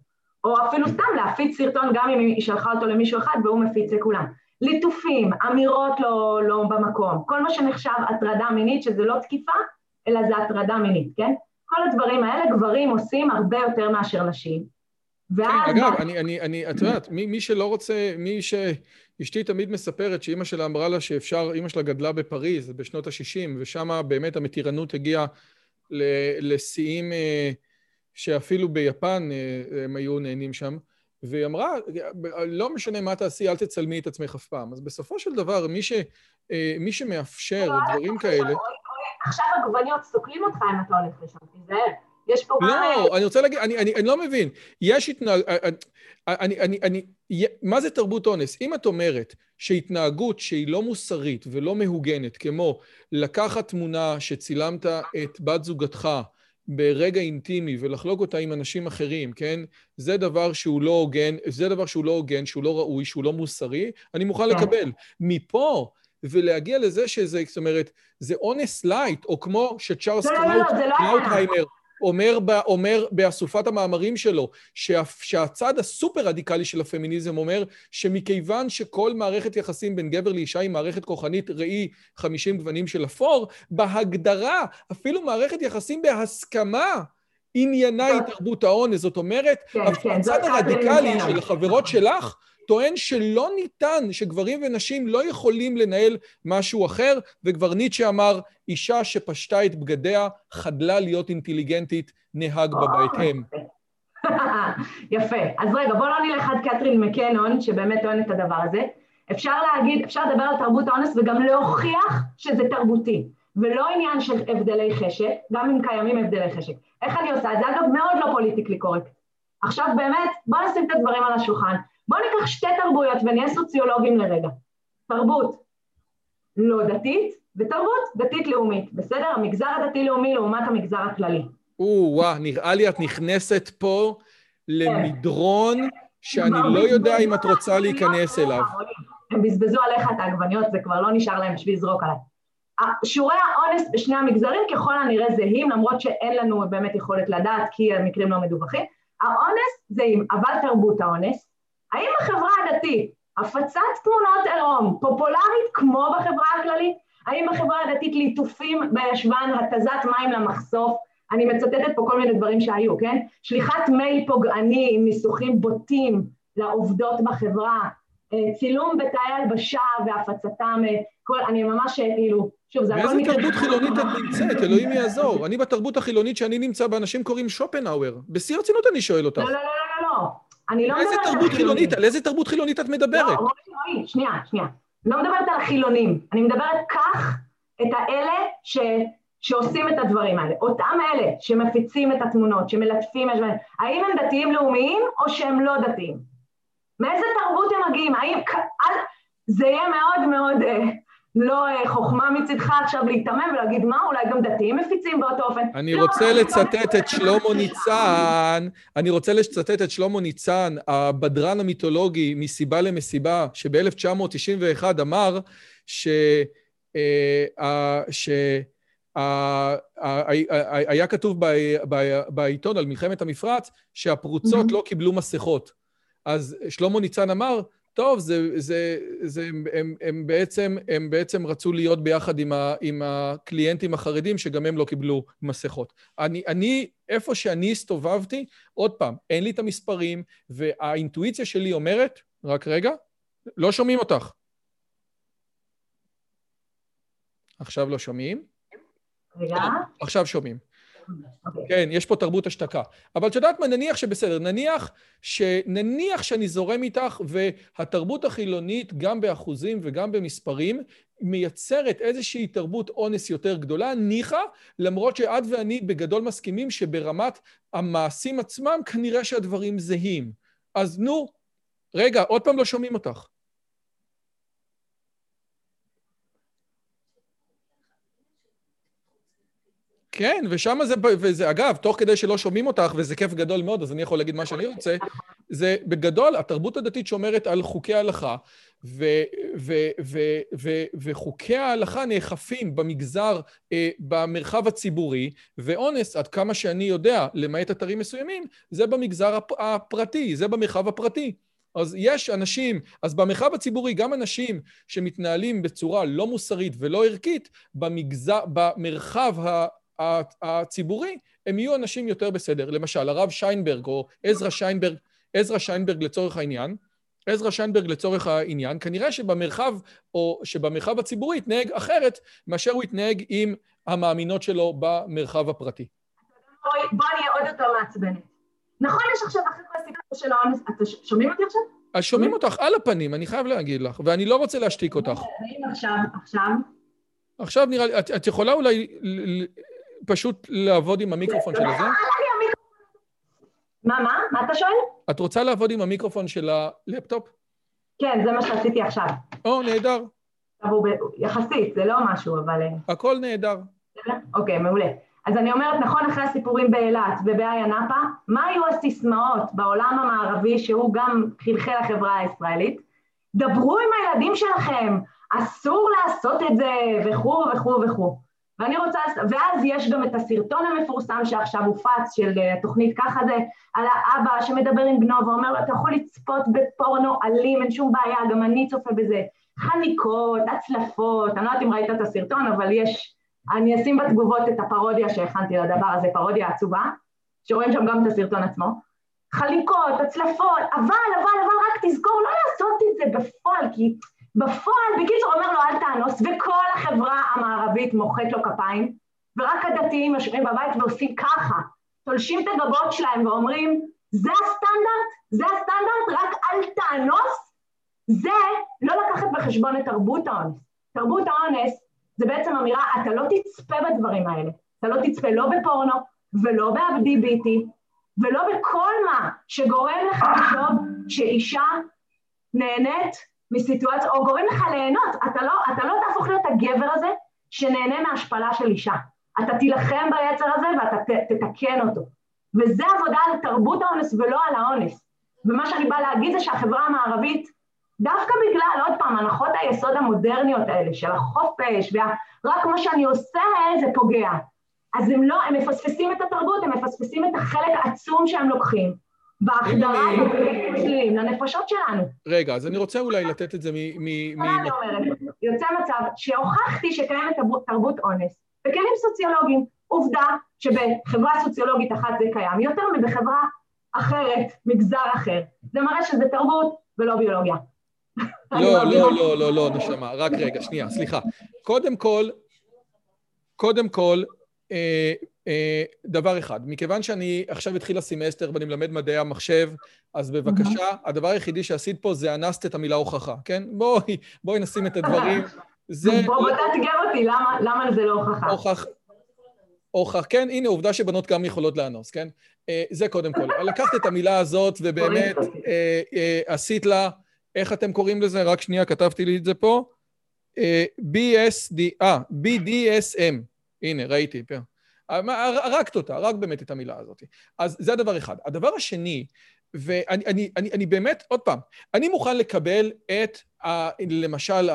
[SPEAKER 2] או אפילו סתם להפיץ סרטון גם אם היא שלחה אותו למישהו אחד והוא מפיץ לכולם. ליטופים, אמירות לא, לא במקום, כל מה שנחשב הטרדה מינית, שזה לא תקיפה, אלא זה הטרדה מינית, כן? כל הדברים האלה גברים עושים הרבה יותר מאשר נשים.
[SPEAKER 1] כן, אגב, אני, אני, אני, את יודעת, מי, מי שלא רוצה, מי שאשתי תמיד מספרת שאימא שלה אמרה לה שאפשר, אימא שלה גדלה בפריז בשנות ה-60, ושם באמת המתירנות הגיעה לשיאים אה, שאפילו ביפן אה, הם היו נהנים שם. והיא אמרה, לא משנה מה תעשי, אל תצלמי את עצמך אף פעם. אז בסופו של דבר, מי, ש, אה, מי שמאפשר דברים כאלה...
[SPEAKER 2] עכשיו עגבניות סוקלים אותך אם אתה הולך לשם, תיזהר. יש פה...
[SPEAKER 1] לא, אני רוצה להגיד, אני, אני, אני לא מבין. יש התנהג... אה, אה, אני, אני, אני, מה זה תרבות אונס? אם את אומרת שהתנהגות שהיא לא מוסרית ולא מהוגנת, כמו לקחת תמונה שצילמת את בת זוגתך, ברגע אינטימי ולחלוק אותה עם אנשים אחרים, כן? זה דבר שהוא לא הוגן, זה דבר שהוא לא הוגן, שהוא לא ראוי, שהוא לא מוסרי, אני מוכן כן. לקבל. מפה ולהגיע לזה שזה, זאת אומרת, זה אונס light, או כמו שצ'ארלס קראוטהיימר לא, לא, אומר, אומר באסופת המאמרים שלו, שה, שהצד הסופר רדיקלי של הפמיניזם אומר שמכיוון שכל מערכת יחסים בין גבר לאישה היא מערכת כוחנית ראי 50 גוונים של אפור, בהגדרה, אפילו מערכת יחסים בהסכמה, עניינה היא תרבות האונס. זאת אומרת, כן, כן, הצד הרדיקלי של החברות שלך טוען שלא ניתן, שגברים ונשים לא יכולים לנהל משהו אחר, וכבר ניטשה אמר, אישה שפשטה את בגדיה, חדלה להיות אינטליגנטית, נהג בביתם.
[SPEAKER 2] יפה. אז רגע, בואו לא נלך עד קטרין מקנון, שבאמת טוען את הדבר הזה. אפשר להגיד, אפשר לדבר על תרבות האונס וגם להוכיח שזה תרבותי, ולא עניין של הבדלי חשק, גם אם קיימים הבדלי חשק. איך אני עושה את זה? אגב, מאוד לא פוליטיקלי קורקט. עכשיו באמת, בואו נשים את הדברים על השולחן. בואו ניקח שתי תרבויות ונהיה סוציולוגים לרגע. תרבות לא דתית ותרבות דתית-לאומית, בסדר? המגזר הדתי-לאומי לעומת המגזר הכללי.
[SPEAKER 1] או-אה, נראה לי את נכנסת פה למדרון שאני לא יודע אם את רוצה להיכנס אליו.
[SPEAKER 2] הם בזבזו עליך את העגבניות, זה כבר לא נשאר להם בשביל לזרוק עליי. שיעורי האונס בשני המגזרים ככל הנראה זהים, למרות שאין לנו באמת יכולת לדעת כי המקרים לא מדווחים. האונס זהים, אבל תרבות האונס האם בחברה הדתית הפצת תמונות עירום פופולרית כמו בחברה הכללית? האם בחברה הדתית ליטופים בישבן, התזת מים למחשוף? אני מצטטת פה כל מיני דברים שהיו, כן? שליחת מייל פוגעני עם ניסוחים בוטים לעובדות בחברה, אה, צילום בתאי הלבשה והפצתם, אה, כל, אני ממש אה, כאילו, שוב, זה
[SPEAKER 1] הכל... באיזה תרבות חילונית את נמצאת? אלוהים יעזור. אני בתרבות החילונית שאני נמצא בה, אנשים קוראים שופנהאואר. בשיא הרצינות אני שואל אותך.
[SPEAKER 2] לא, לא, לא, לא, לא. אני לא
[SPEAKER 1] מדברת על החילונים. חילונית, על איזה תרבות חילונית את מדברת? לא,
[SPEAKER 2] רועי, רועי, שנייה, שנייה. לא מדברת על החילונים, אני מדברת כך את האלה ש... שעושים את הדברים האלה. אותם אלה שמפיצים את התמונות, שמלטפים, האם הם דתיים לאומיים או שהם לא דתיים? מאיזה תרבות הם מגיעים? האם... זה יהיה מאוד מאוד אה, לא אה, חוכמה מצידך עכשיו להיתמם ולהגיד מה, אולי גם דתיים מפיצים באותו אופן.
[SPEAKER 1] אני לא, רוצה לצטט את שלמה ניצן, אני רוצה לצטט את שלמה ניצן, הבדרן המיתולוגי מסיבה למסיבה, שב-1991 אמר ש... אה, ש... היה כתוב בעיתון על מלחמת המפרץ שהפרוצות לא קיבלו מסכות. אז שלמה ניצן אמר, טוב, זה, זה, זה, הם, הם, בעצם, הם בעצם רצו להיות ביחד עם, ה, עם הקליינטים החרדים, שגם הם לא קיבלו מסכות. אני, אני, איפה שאני הסתובבתי, עוד פעם, אין לי את המספרים, והאינטואיציה שלי אומרת, רק רגע, לא שומעים אותך. עכשיו לא שומעים?
[SPEAKER 2] רגע.
[SPEAKER 1] עכשיו שומעים. כן, יש פה תרבות השתקה. אבל את יודעת מה, נניח שבסדר, נניח, ש... נניח שאני זורם איתך והתרבות החילונית, גם באחוזים וגם במספרים, מייצרת איזושהי תרבות אונס יותר גדולה, ניחא, למרות שאת ואני בגדול מסכימים שברמת המעשים עצמם, כנראה שהדברים זהים. אז נו, רגע, עוד פעם לא שומעים אותך. כן, ושם זה, וזה, אגב, תוך כדי שלא שומעים אותך, וזה כיף גדול מאוד, אז אני יכול להגיד מה שאני רוצה, זה בגדול, התרבות הדתית שומרת על חוקי ההלכה, ו, ו, ו, ו, וחוקי ההלכה נאכפים במגזר, אה, במרחב הציבורי, ואונס, עד כמה שאני יודע, למעט אתרים מסוימים, זה במגזר הפרטי, זה במרחב הפרטי. אז יש אנשים, אז במרחב הציבורי, גם אנשים שמתנהלים בצורה לא מוסרית ולא ערכית, במגזר, במרחב הציבורי, הם יהיו אנשים יותר בסדר. למשל, הרב שיינברג או עזרא שיינברג, עזרא שיינברג לצורך העניין, עזרא שיינברג לצורך העניין, כנראה שבמרחב, או שבמרחב הציבורי יתנהג אחרת מאשר הוא יתנהג עם המאמינות שלו במרחב הפרטי.
[SPEAKER 2] בואי, בוא נהיה עוד יותר מעצבנת. נכון, יש עכשיו אחרי כל הסיפור של האונס, אתם שומעים אותי עכשיו?
[SPEAKER 1] אז שומעים אותך על הפנים, אני חייב להגיד לך, ואני לא רוצה להשתיק אותך.
[SPEAKER 2] האם עכשיו, עכשיו?
[SPEAKER 1] עכשיו נראה לי, את, את יכולה אולי פשוט לעבוד עם המיקרופון של הזה?
[SPEAKER 2] מה, מה? מה אתה שואל?
[SPEAKER 1] את רוצה לעבוד עם המיקרופון של הלפטופ?
[SPEAKER 2] כן, זה מה שעשיתי עכשיו.
[SPEAKER 1] או, נהדר.
[SPEAKER 2] יחסית, זה לא משהו, אבל... אה,
[SPEAKER 1] הכל נהדר.
[SPEAKER 2] אוקיי, מעולה. אז אני אומרת, נכון אחרי הסיפורים באילת ובאיה נאפה, מה היו הסיסמאות בעולם המערבי שהוא גם חלחל לחברה הישראלית? דברו עם הילדים שלכם, אסור לעשות את זה, וכו' וכו' וכו'. ואני רוצה, ואז יש גם את הסרטון המפורסם שעכשיו הופץ של אה, תוכנית ככה זה, על האבא שמדבר עם בנו ואומר לו, אתה יכול לצפות בפורנו אלים, אין שום בעיה, גם אני צופה בזה. חניקות, הצלפות, אני לא יודעת אם ראית את הסרטון, אבל יש, אני אשים בתגובות את הפרודיה שהכנתי לדבר הזה, פרודיה עצובה, שרואים שם גם את הסרטון עצמו. חליקות, הצלפות, אבל, אבל, אבל רק תזכור לא לעשות את זה בפועל, כי בפועל, בקיצור, אומר לו אל תאנוס, וכל החברה המערבית מוחאת לו כפיים, ורק הדתיים יושבים בבית ועושים ככה, תולשים את הגבות שלהם ואומרים, זה הסטנדרט? זה הסטנדרט? רק אל תאנוס? זה לא לקחת בחשבון את תרבות האונס. תרבות האונס זה בעצם אמירה, אתה לא תצפה בדברים האלה. אתה לא תצפה לא בפורנו ולא בעבדי ביטי ולא בכל מה שגורם לך לחשוב שאישה נהנית מסיטואציה, או גורם לך ליהנות, אתה לא, אתה לא תהפוך להיות הגבר הזה שנהנה מהשפלה של אישה. אתה תילחם ביצר הזה ואתה ת, תתקן אותו. וזה עבודה על תרבות האונס ולא על האונס. ומה שאני באה להגיד זה שהחברה המערבית, דווקא בגלל, עוד פעם, הנחות היסוד המודרניות האלה של החופש, ורק מה שאני עושה זה פוגע. אז הם לא, הם מפספסים את התרבות, הם מפספסים את החלק העצום שהם לוקחים. בהחדרה לנפשות שלנו.
[SPEAKER 1] רגע, אז אני רוצה אולי לתת את זה מ...
[SPEAKER 2] מה אני אומרת? יוצא מצב שהוכחתי שקיימת תרבות אונס בכלים סוציולוגיים. עובדה שבחברה סוציולוגית אחת זה קיים יותר מבחברה אחרת, מגזר אחר. זה מראה שזה תרבות ולא ביולוגיה.
[SPEAKER 1] לא, לא, לא, לא, לא, נשמה, רק רגע, שנייה, סליחה. קודם כל, קודם כל, דבר אחד, מכיוון שאני עכשיו התחיל הסמסטר ואני מלמד מדעי המחשב, אז בבקשה, הדבר היחידי שעשית פה זה אנסת את המילה הוכחה, כן? בואי, בואי נשים את הדברים.
[SPEAKER 2] זה... בוא, בוא תאתגר אותי, למה, זה לא הוכחה? הוכח...
[SPEAKER 1] הוכח, כן, הנה עובדה שבנות גם יכולות לאנוס, כן? אה, זה קודם כל. לקחת את המילה הזאת ובאמת אה, אה, עשית לה, איך אתם קוראים לזה? רק שנייה, כתבתי לי את זה פה. אה, BSD, אה, BDSM. הנה, ראיתי, פה. הרגת אותה, רק באמת את המילה הזאת. אז זה הדבר אחד. הדבר השני, ואני אני, אני, אני באמת, עוד פעם, אני מוכן לקבל את, ה, למשל,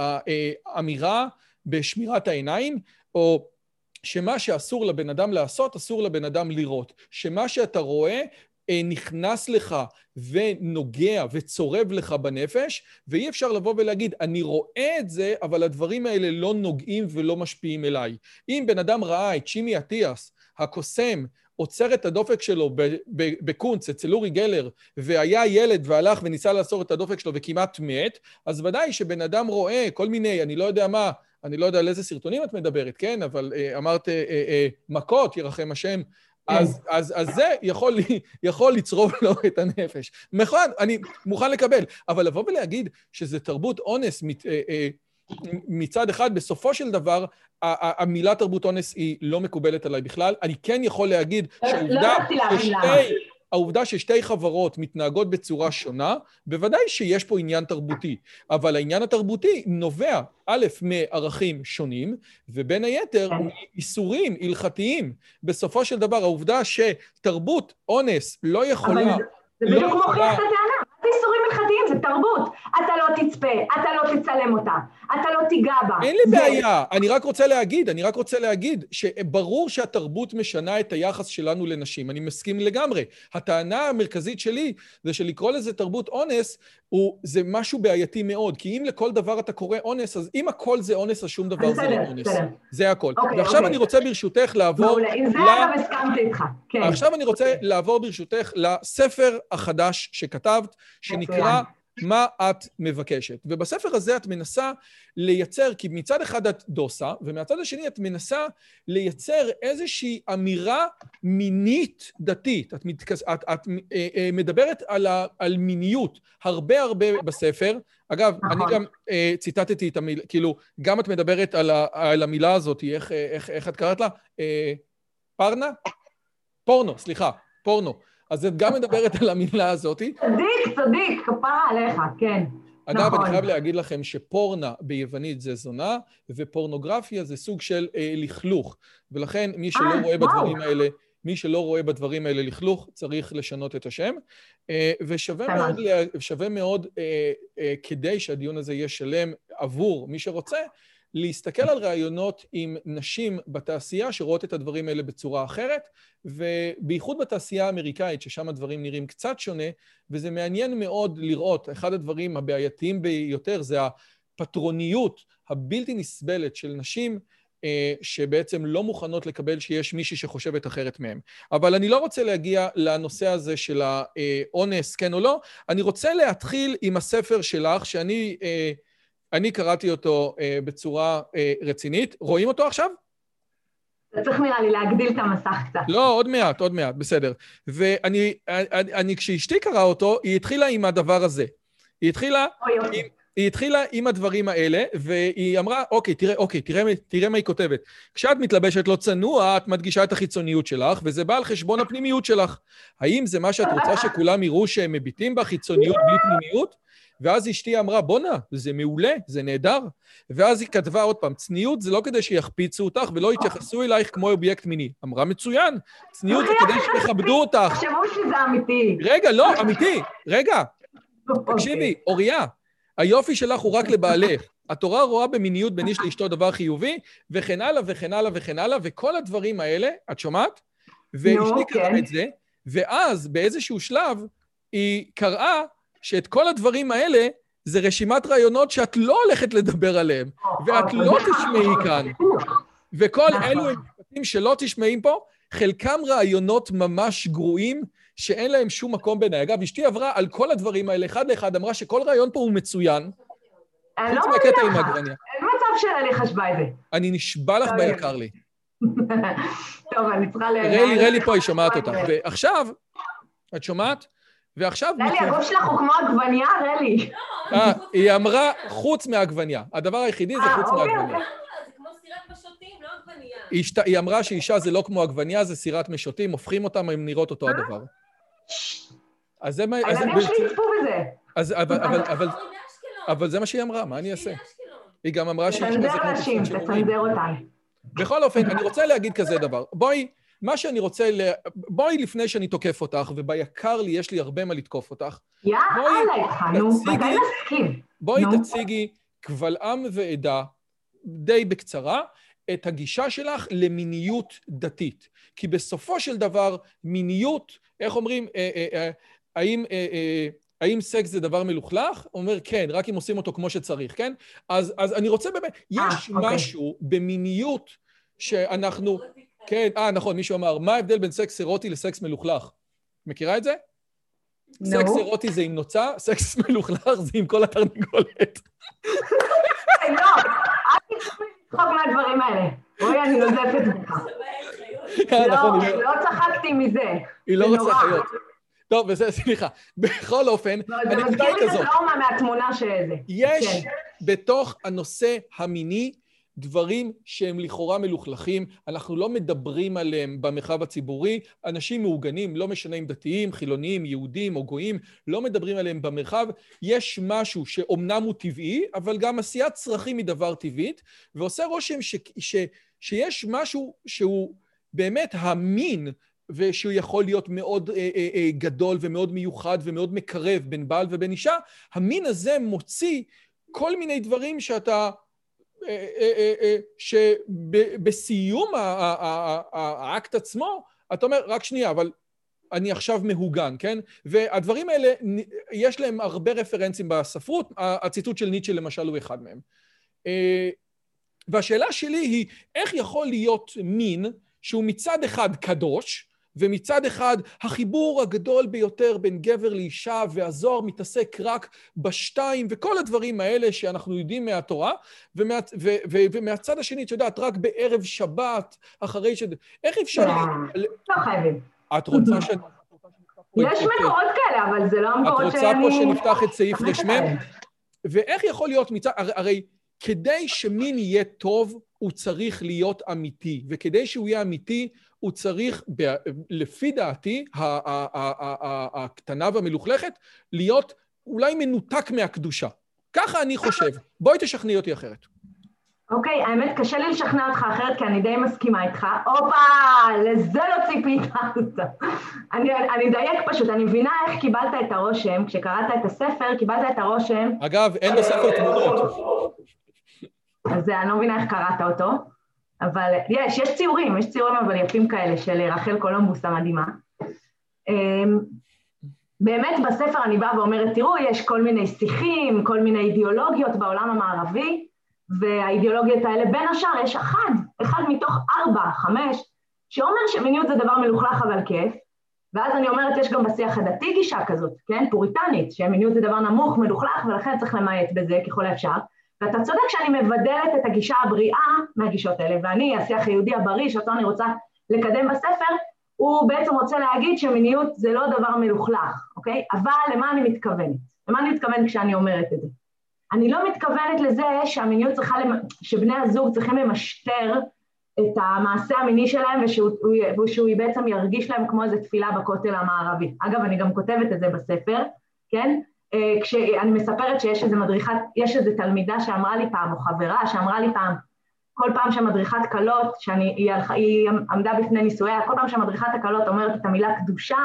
[SPEAKER 1] האמירה בשמירת העיניים, או שמה שאסור לבן אדם לעשות, אסור לבן אדם לראות. שמה שאתה רואה, נכנס לך ונוגע וצורב לך בנפש, ואי אפשר לבוא ולהגיד, אני רואה את זה, אבל הדברים האלה לא נוגעים ולא משפיעים אליי. אם בן אדם ראה את שימי אטיאס, הקוסם, עוצר את הדופק שלו בקונץ אצל אורי גלר, והיה ילד והלך וניסה לעצור את הדופק שלו וכמעט מת, אז ודאי שבן אדם רואה כל מיני, אני לא יודע מה, אני לא יודע על איזה סרטונים את מדברת, כן? אבל אה, אמרת אה, אה, מכות, ירחם השם. אז, כן. אז, אז זה יכול, יכול לצרוב לו את הנפש. נכון, אני מוכן לקבל, אבל לבוא ולהגיד שזה תרבות אונס מת, אה, אה, מצד אחד, בסופו של דבר, המילה תרבות אונס היא לא מקובלת עליי בכלל. אני כן יכול להגיד
[SPEAKER 2] לא, שהעובדה לא ששתי...
[SPEAKER 1] העובדה ששתי חברות מתנהגות בצורה שונה, בוודאי שיש פה עניין תרבותי, אבל העניין התרבותי נובע, א', מערכים שונים, ובין היתר. מאיסורים הלכתיים. בסופו של דבר, העובדה שתרבות אונס לא יכולה... אבל
[SPEAKER 2] זה בדיוק מוכיח את הטענה. הלכתיים, זה תרבות. אתה לא תצפה, אתה לא תצלם אותה, אתה לא תיגע בה.
[SPEAKER 1] אין לי זה... בעיה, אני רק רוצה להגיד, אני רק רוצה להגיד, שברור שהתרבות משנה את היחס שלנו לנשים, אני מסכים לגמרי. הטענה המרכזית שלי זה שלקרוא לזה תרבות אונס, הוא, זה משהו בעייתי מאוד, כי אם לכל דבר אתה קורא אונס, אז אם הכל זה אונס, אז שום דבר זה לא אונס. זה הכל. אוקיי, ועכשיו אוקיי. אני רוצה ברשותך לעבור...
[SPEAKER 2] מעולה, עם זה אגב הסכמתי איתך, כן.
[SPEAKER 1] עכשיו אני רוצה לעבור ברשותך לספר החדש שכתבת, שנקרא מה את מבקשת. ובספר הזה את מנסה לייצר, כי מצד אחד את דוסה, ומהצד השני את מנסה לייצר איזושהי אמירה מינית דתית. את, מתכס, את, את אה, אה, מדברת על, ה, על מיניות הרבה הרבה בספר. אגב, נכון. אני גם אה, ציטטתי את המילה, כאילו, גם את מדברת על, ה, על המילה הזאת, איך, איך, איך את קראת לה? אה, פרנה? פורנו, סליחה, פורנו. אז את גם מדברת על המילה הזאת.
[SPEAKER 2] צדיק, צדיק, כפרה עליך, כן.
[SPEAKER 1] אגב, נכון. אני חייב להגיד לכם שפורנה ביוונית זה זונה, ופורנוגרפיה זה סוג של אה, לכלוך. ולכן מי שלא אה, רואה וואו. בדברים האלה, מי שלא רואה בדברים האלה לכלוך, צריך לשנות את השם. אה, ושווה מאוד, שווה מאוד אה, אה, כדי שהדיון הזה יהיה שלם עבור מי שרוצה, להסתכל על רעיונות עם נשים בתעשייה שרואות את הדברים האלה בצורה אחרת, ובייחוד בתעשייה האמריקאית, ששם הדברים נראים קצת שונה, וזה מעניין מאוד לראות, אחד הדברים הבעייתיים ביותר זה הפטרוניות הבלתי נסבלת של נשים, אה, שבעצם לא מוכנות לקבל שיש מישהי שחושבת אחרת מהם. אבל אני לא רוצה להגיע לנושא הזה של האונס, כן או לא, אני רוצה להתחיל עם הספר שלך, שאני... אה, אני קראתי אותו אה, בצורה אה, רצינית. רואים אותו עכשיו?
[SPEAKER 2] צריך נראה לי להגדיל את המסך קצת.
[SPEAKER 1] לא, עוד מעט, עוד מעט, בסדר. ואני, אני, אני, כשאשתי קראה אותו, היא התחילה עם הדבר הזה. היא התחילה, אוי, אוי. היא התחילה עם הדברים האלה, והיא אמרה, אוקיי, תראה, אוקיי, תראה, תראה מה היא כותבת. כשאת מתלבשת לא צנוע, את מדגישה את החיצוניות שלך, וזה בא על חשבון הפנימיות שלך. האם זה מה שאת רוצה שכולם יראו שהם מביטים בחיצוניות בלי פנימיות? ואז אשתי אמרה, בואנה, זה מעולה, זה נהדר. ואז היא כתבה עוד פעם, צניעות זה לא כדי שיחפיצו אותך ולא יתייחסו אלייך כמו אובייקט מיני. אמרה, מצוין, צניעות זה כדי שיכבדו אותך.
[SPEAKER 2] תחשבו שזה אמיתי.
[SPEAKER 1] רגע, לא, אמיתי, רגע. תקשיבי, אוריה, היופי שלך הוא רק לבעלך. התורה רואה במיניות בין איש לאשתו דבר חיובי, וכן הלאה וכן הלאה וכן הלאה, וכל הדברים האלה, את שומעת? ואשתי קראה כן. את זה, ואז באיזשהו שלב היא קראה שאת כל הדברים האלה זה רשימת רעיונות שאת לא הולכת לדבר עליהם, ואת לא תשמעי כאן. וכל אלו הם משפטים שלא תשמעים פה, חלקם רעיונות ממש גרועים, שאין להם שום מקום בעיניי. אגב, אשתי עברה על כל הדברים האלה, אחד לאחד, אמרה שכל רעיון פה הוא מצוין.
[SPEAKER 2] אני לא מאמינה לך, אין מצב שאלי חשבה את זה.
[SPEAKER 1] אני נשבע לך ביקר לי.
[SPEAKER 2] טוב, אני צריכה ל...
[SPEAKER 1] רלי, רלי פה, היא שומעת אותך. ועכשיו, את שומעת? ועכשיו...
[SPEAKER 2] רלי, הגוף שלך הוא כמו עגבנייה, רלי.
[SPEAKER 1] אה, היא אמרה חוץ מעגבנייה. הדבר היחידי זה אה, חוץ
[SPEAKER 3] אוקיי, מעגבנייה. אוקיי. לא
[SPEAKER 1] היא אמרה שאישה זה לא כמו עגבנייה, זה סירת משוטים, הופכים אותם, הן נראות אותו הדבר. אז זה מה...
[SPEAKER 2] הילדים שלי יצפו בזה.
[SPEAKER 1] אז אבל זה מה שהיא אמרה, מה אני אעשה? היא גם אמרה
[SPEAKER 2] כמו... תצנזר נשים, תצנזר אותן.
[SPEAKER 1] בכל אופן, אני רוצה להגיד כזה דבר. בואי... מה שאני רוצה, ל... בואי לפני שאני תוקף אותך, וביקר לי, יש לי הרבה מה לתקוף אותך.
[SPEAKER 2] יאללה, התחלנו, מתי נסכים?
[SPEAKER 1] בואי תציגי קבל עם ועדה, די בקצרה, את הגישה שלך למיניות דתית. כי בסופו של דבר, מיניות, איך אומרים, אה, אה, אה, האם... אה, אה, האם סקס זה דבר מלוכלך? הוא אומר, כן, רק אם עושים אותו כמו שצריך, כן? אז, אז אני רוצה באמת, יש 아, אוקיי. משהו במיניות שאנחנו... כן, אה, נכון, מישהו אמר, מה ההבדל בין סקס אירוטי לסקס מלוכלך? מכירה את זה? No. סקס אירוטי זה עם נוצה, סקס מלוכלך זה עם כל התרנגולת.
[SPEAKER 2] לא, תצחק מהדברים האלה. רואי, אני נוזפת בך. אה, נכון, לא, לא צחקתי מזה.
[SPEAKER 1] היא לא רוצה חיות. טוב, בסדר, סליחה. בכל אופן,
[SPEAKER 2] הנקודה היא כזאת. זה מזכיר לי את הטראומה מהתמונה שזה.
[SPEAKER 1] יש כן. בתוך הנושא המיני דברים שהם לכאורה מלוכלכים, אנחנו לא מדברים עליהם במרחב הציבורי, אנשים מעוגנים, לא משנה אם דתיים, חילוניים, יהודים או גויים, לא מדברים עליהם במרחב. יש משהו שאומנם הוא טבעי, אבל גם עשיית צרכים היא דבר טבעית, ועושה רושם ש, ש, שיש משהו שהוא באמת המין ושהוא יכול להיות מאוד אה, אה, אה, גדול ומאוד מיוחד ומאוד מקרב בין בעל ובין אישה, המין הזה מוציא כל מיני דברים שאתה... אה, אה, אה, שבסיום האקט עצמו, אתה אומר, רק שנייה, אבל אני עכשיו מהוגן, כן? והדברים האלה, יש להם הרבה רפרנסים בספרות, הציטוט של ניטשה למשל הוא אחד מהם. והשאלה שלי היא, איך יכול להיות מין שהוא מצד אחד קדוש, ומצד אחד החיבור הגדול ביותר בין גבר לאישה והזוהר מתעסק רק בשתיים וכל הדברים האלה שאנחנו יודעים מהתורה, ומה, ו, ו, ומהצד השני, את יודעת, רק בערב שבת, אחרי ש... איך אפשר...
[SPEAKER 2] לא, לא חייבים.
[SPEAKER 1] את רוצה ש...
[SPEAKER 2] יש מקורות כאלה, אבל זה לא המקורות
[SPEAKER 1] שאני... את רוצה פה שנפתח את סעיף רשמם? ואיך יכול להיות מצד... הרי כדי שמין יהיה טוב, הוא צריך להיות אמיתי, וכדי שהוא יהיה אמיתי, הוא צריך, לפי דעתי, הקטנה והמלוכלכת, להיות אולי מנותק מהקדושה. ככה אני חושב. בואי תשכנעי אותי אחרת.
[SPEAKER 2] אוקיי, okay, האמת, קשה לי לשכנע אותך אחרת, כי אני די מסכימה איתך. הופה, לזה לא ציפית. אני, אני אדייק פשוט, אני מבינה איך קיבלת את הרושם, כשקראת את הספר, קיבלת את הרושם...
[SPEAKER 1] אגב, אין בספר תמונות.
[SPEAKER 2] אז אני לא מבינה איך קראת אותו. אבל יש, יש ציורים, יש ציורים אבל יפים כאלה של רחל קולומבוס המדהימה. אמ, באמת בספר אני באה ואומרת, תראו, יש כל מיני שיחים, כל מיני אידיאולוגיות בעולם המערבי, והאידיאולוגיות האלה, בין השאר יש אחד, אחד מתוך ארבע, חמש, שאומר שמיניות זה דבר מלוכלך אבל כיף, ואז אני אומרת, יש גם בשיח הדתי גישה כזאת, כן, פוריטנית, שמיניות זה דבר נמוך, מלוכלך, ולכן צריך למעט בזה ככל האפשר, ואתה צודק שאני מבדלת את הגישה הבריאה מהגישות האלה, ואני, השיח היהודי הבריא, שאותו אני רוצה לקדם בספר, הוא בעצם רוצה להגיד שמיניות זה לא דבר מלוכלך, אוקיי? אבל למה אני מתכוונת? למה אני מתכוונת כשאני אומרת את זה? אני לא מתכוונת לזה שהמיניות צריכה, למ... שבני הזוג צריכים למשטר את המעשה המיני שלהם ושהוא, ושהוא בעצם ירגיש להם כמו איזו תפילה בכותל המערבי. אגב, אני גם כותבת את זה בספר, כן? אה, כשאני מספרת שיש איזה מדריכת, יש איזה תלמידה שאמרה לי פעם, או חברה שאמרה לי פעם, כל פעם שמדריכת כלות, שהיא היא עמדה בפני נישואיה, כל פעם שמדריכת הכלות אומרת את המילה קדושה,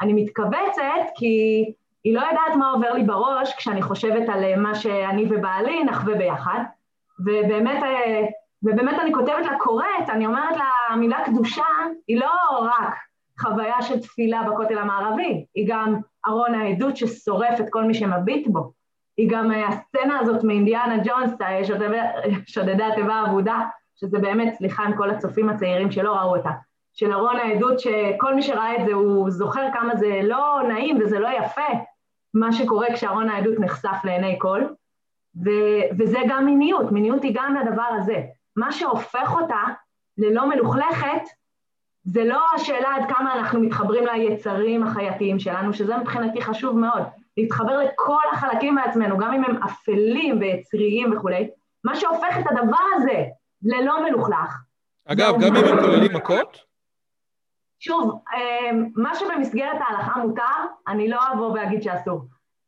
[SPEAKER 2] אני מתכווצת כי היא לא יודעת מה עובר לי בראש כשאני חושבת על אה, מה שאני ובעלי נחווה ביחד, ובאמת, אה, ובאמת אני כותבת לה קוראת, אני אומרת לה, המילה קדושה היא לא רק חוויה של תפילה בכותל המערבי, היא גם ארון העדות ששורף את כל מי שמביט בו. היא גם אה, הסצנה הזאת מאינדיאנה ג'ונס, אה, שודדי התיבה האבודה, שזה באמת, סליחה עם כל הצופים הצעירים שלא ראו אותה, של ארון העדות שכל מי שראה את זה הוא זוכר כמה זה לא נעים וזה לא יפה, מה שקורה כשארון העדות נחשף לעיני כל, ו- וזה גם מיניות, מיניות היא גם לדבר הזה. מה שהופך אותה ללא מלוכלכת זה לא השאלה עד כמה אנחנו מתחברים ליצרים החייתיים שלנו, שזה מבחינתי חשוב מאוד, להתחבר לכל החלקים בעצמנו, גם אם הם אפלים ויצריים וכולי, מה שהופך את הדבר הזה ללא מלוכלך.
[SPEAKER 1] אגב, גם אם הם כוללים מכות?
[SPEAKER 2] שוב, אה, מה שבמסגרת ההלכה מותר, אני לא אבוא ואגיד שאסור.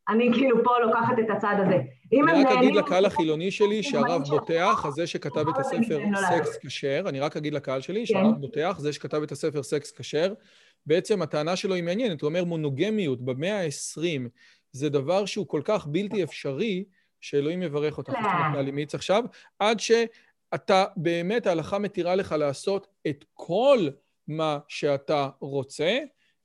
[SPEAKER 2] אני כאילו פה לוקחת את הצד הזה.
[SPEAKER 1] אני רק אגיד לקהל החילוני שלי שהרב בוטח, זה שכתב את הספר סקס כשר, אני רק אגיד לקהל שלי שהרב כן. בוטח, זה שכתב את הספר סקס כשר, בעצם הטענה שלו היא מעניינת, הוא אומר מונוגמיות במאה ה-20 זה דבר שהוא כל כך בלתי אפשרי, שאלוהים יברך אותך, את לי מיץ עכשיו, עד ש... אתה באמת, ההלכה מתירה לך לעשות את כל מה שאתה רוצה,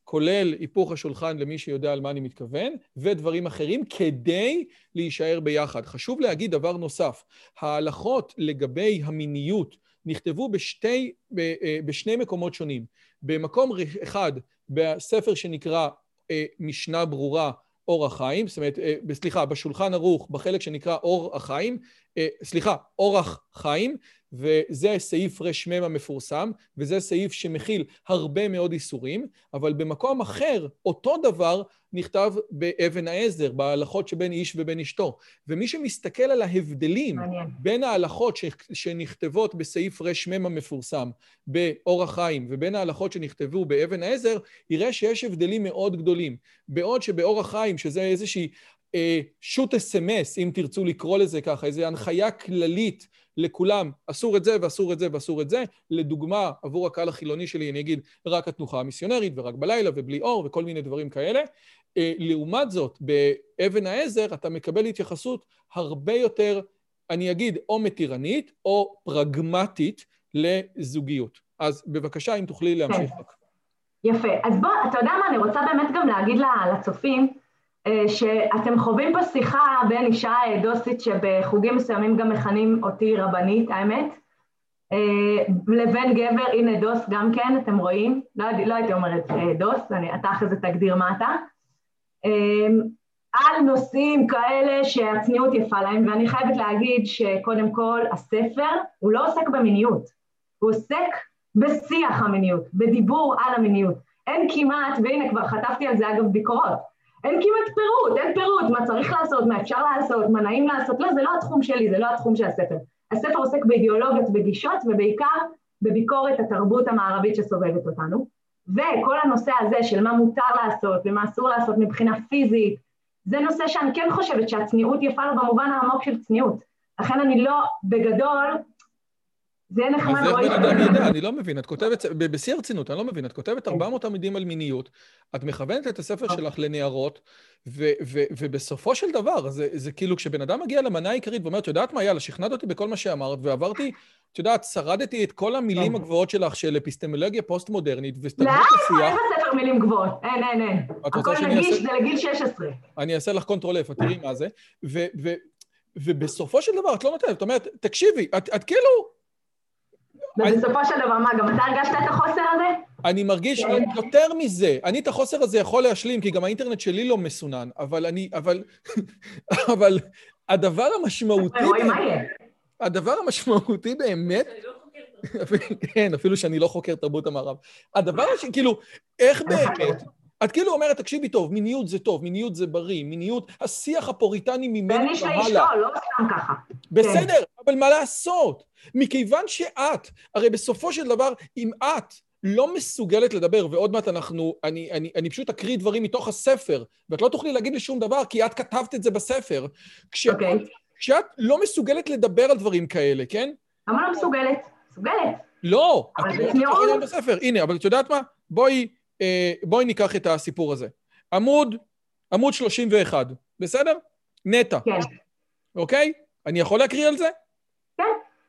[SPEAKER 1] כולל היפוך השולחן למי שיודע על מה אני מתכוון, ודברים אחרים, כדי להישאר ביחד. חשוב להגיד דבר נוסף, ההלכות לגבי המיניות נכתבו בשתי, אה, בשני מקומות שונים. במקום אחד, בספר שנקרא אה, משנה ברורה, אור החיים, זאת אומרת, אה, סליחה, בשולחן ערוך, בחלק שנקרא אור החיים, סליחה, אורח חיים, וזה סעיף רמ המפורסם, וזה סעיף שמכיל הרבה מאוד איסורים, אבל במקום אחר, אותו דבר נכתב באבן העזר, בהלכות שבין איש ובין אשתו. ומי שמסתכל על ההבדלים. בין ההלכות ש... שנכתבות בסעיף רמ המפורסם באור החיים, ובין ההלכות שנכתבו באבן העזר, יראה שיש הבדלים מאוד גדולים. בעוד שבאור החיים, שזה איזושהי שוט אס.אם.אס, אם תרצו לקרוא לזה ככה, איזו הנחיה כללית לכולם, אסור את זה ואסור את זה ואסור את זה. לדוגמה, עבור הקהל החילוני שלי אני אגיד רק התנוחה המיסיונרית ורק בלילה ובלי אור וכל מיני דברים כאלה. אה, לעומת זאת, באבן העזר אתה מקבל התייחסות הרבה יותר, אני אגיד, או מתירנית או פרגמטית לזוגיות. אז בבקשה, אם תוכלי להמשיך
[SPEAKER 2] רק. יפה. אז בוא, אתה יודע מה, אני רוצה באמת גם להגיד לצופים, אה, שאתם חווים פה שיחה בין אישה דוסית שבחוגים מסוימים גם מכנים אותי רבנית, האמת, אה, לבין גבר, הנה דוס גם כן, אתם רואים? לא, לא הייתי אומרת אה, דוס, אני, אתה אחרי זה תגדיר מה אתה. על נושאים כאלה שהצניעות יפה להם, ואני חייבת להגיד שקודם כל הספר הוא לא עוסק במיניות, הוא עוסק בשיח המיניות, בדיבור על המיניות. אין כמעט, והנה כבר חטפתי על זה אגב ביקורות, אין כמעט פירוט, אין פירוט, מה צריך לעשות, מה אפשר לעשות, מה נעים לעשות, לא, זה לא התחום שלי, זה לא התחום של הספר. הספר עוסק באידיאולוגיות וגישות, ובעיקר בביקורת התרבות המערבית שסובבת אותנו. וכל הנושא הזה של מה מותר לעשות ומה אסור לעשות מבחינה פיזית, זה נושא שאני כן חושבת שהצניעות יפה לו במובן העמוק של צניעות. לכן אני לא, בגדול, זה יהיה נחמד
[SPEAKER 1] אז איך בן אדם ידע? אני לא מבין. את כותבת, בשיא הרצינות, אני לא מבין. את כותבת 400 כן. עמידים על מיניות, את מכוונת את הספר אוקיי. שלך לנערות, ובסופו של דבר, זה כאילו כשבן אדם מגיע למנה העיקרית ואומר, את יודעת מה, יאללה, שכנעת אותי בכל מה שאמרת, ועברתי, את יודעת, שרדתי את כל המילים אוקיי. הגבוהות שלך של אפיסטמולוגיה פוסט-מודרנית,
[SPEAKER 2] והסתגלות השיח... לא, אין בספר מילים גבוהות. אין, אין, אין. הכל נגיש, זה לגיל 16.
[SPEAKER 1] אני אעשה לך control F, תראי מה זה. ובסופו של דבר, את לא נותנת, את אומרת, תקשיבי, את כאילו...
[SPEAKER 2] ובסופו של דבר, מה, גם אתה הרגשת את החוסר הזה?
[SPEAKER 1] אני מרגיש כן. יותר מזה. אני את החוסר הזה יכול להשלים, כי גם האינטרנט שלי לא מסונן, אבל אני, אבל, אבל הדבר המשמעותי... רואים מה יהיה. הדבר המשמעותי באמת... לא כן, אפילו שאני לא חוקר תרבות המערב. הדבר השני, כאילו, איך באמת... את כאילו אומרת, תקשיבי טוב, מיניות זה טוב, מיניות זה בריא, מיניות, השיח הפוריטני ממנו
[SPEAKER 2] והלאה. בין איש לאשתו, לא סתם ככה.
[SPEAKER 1] בסדר, כן. אבל מה לעשות? מכיוון שאת, הרי בסופו של דבר, אם את לא מסוגלת לדבר, ועוד מעט אנחנו, אני, אני, אני פשוט אקריא דברים מתוך הספר, ואת לא תוכלי להגיד לי שום דבר, כי את כתבת את זה בספר. כשאת, okay. אוקיי. כשאת לא מסוגלת לדבר על דברים כאלה, כן?
[SPEAKER 2] למה לא מסוגלת? מסוגלת.
[SPEAKER 1] לא, את לא בספר. הנה, אבל את יודעת מה? בואי, בואי ניקח את הסיפור הזה. עמוד, עמוד 31, בסדר? נטע.
[SPEAKER 2] כן.
[SPEAKER 1] אוקיי? אני יכול להקריא על זה?
[SPEAKER 2] כן.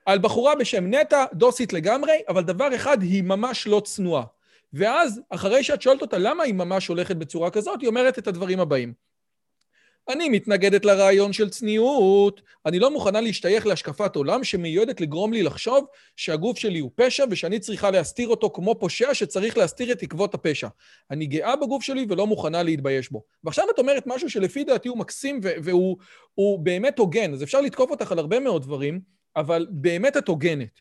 [SPEAKER 1] על בחורה בשם נטע, דוסית לגמרי, אבל דבר אחד, היא ממש לא צנועה. ואז, אחרי שאת שואלת אותה למה היא ממש הולכת בצורה כזאת, היא אומרת את הדברים הבאים. אני מתנגדת לרעיון של צניעות. אני לא מוכנה להשתייך להשקפת עולם שמיועדת לגרום לי לחשוב שהגוף שלי הוא פשע ושאני צריכה להסתיר אותו כמו פושע שצריך להסתיר את עקבות הפשע. אני גאה בגוף שלי ולא מוכנה להתבייש בו. ועכשיו את אומרת משהו שלפי דעתי הוא מקסים והוא באמת הוגן, אז אפשר לתקוף אותך על הרבה מאוד דברים, אבל באמת את הוגנת.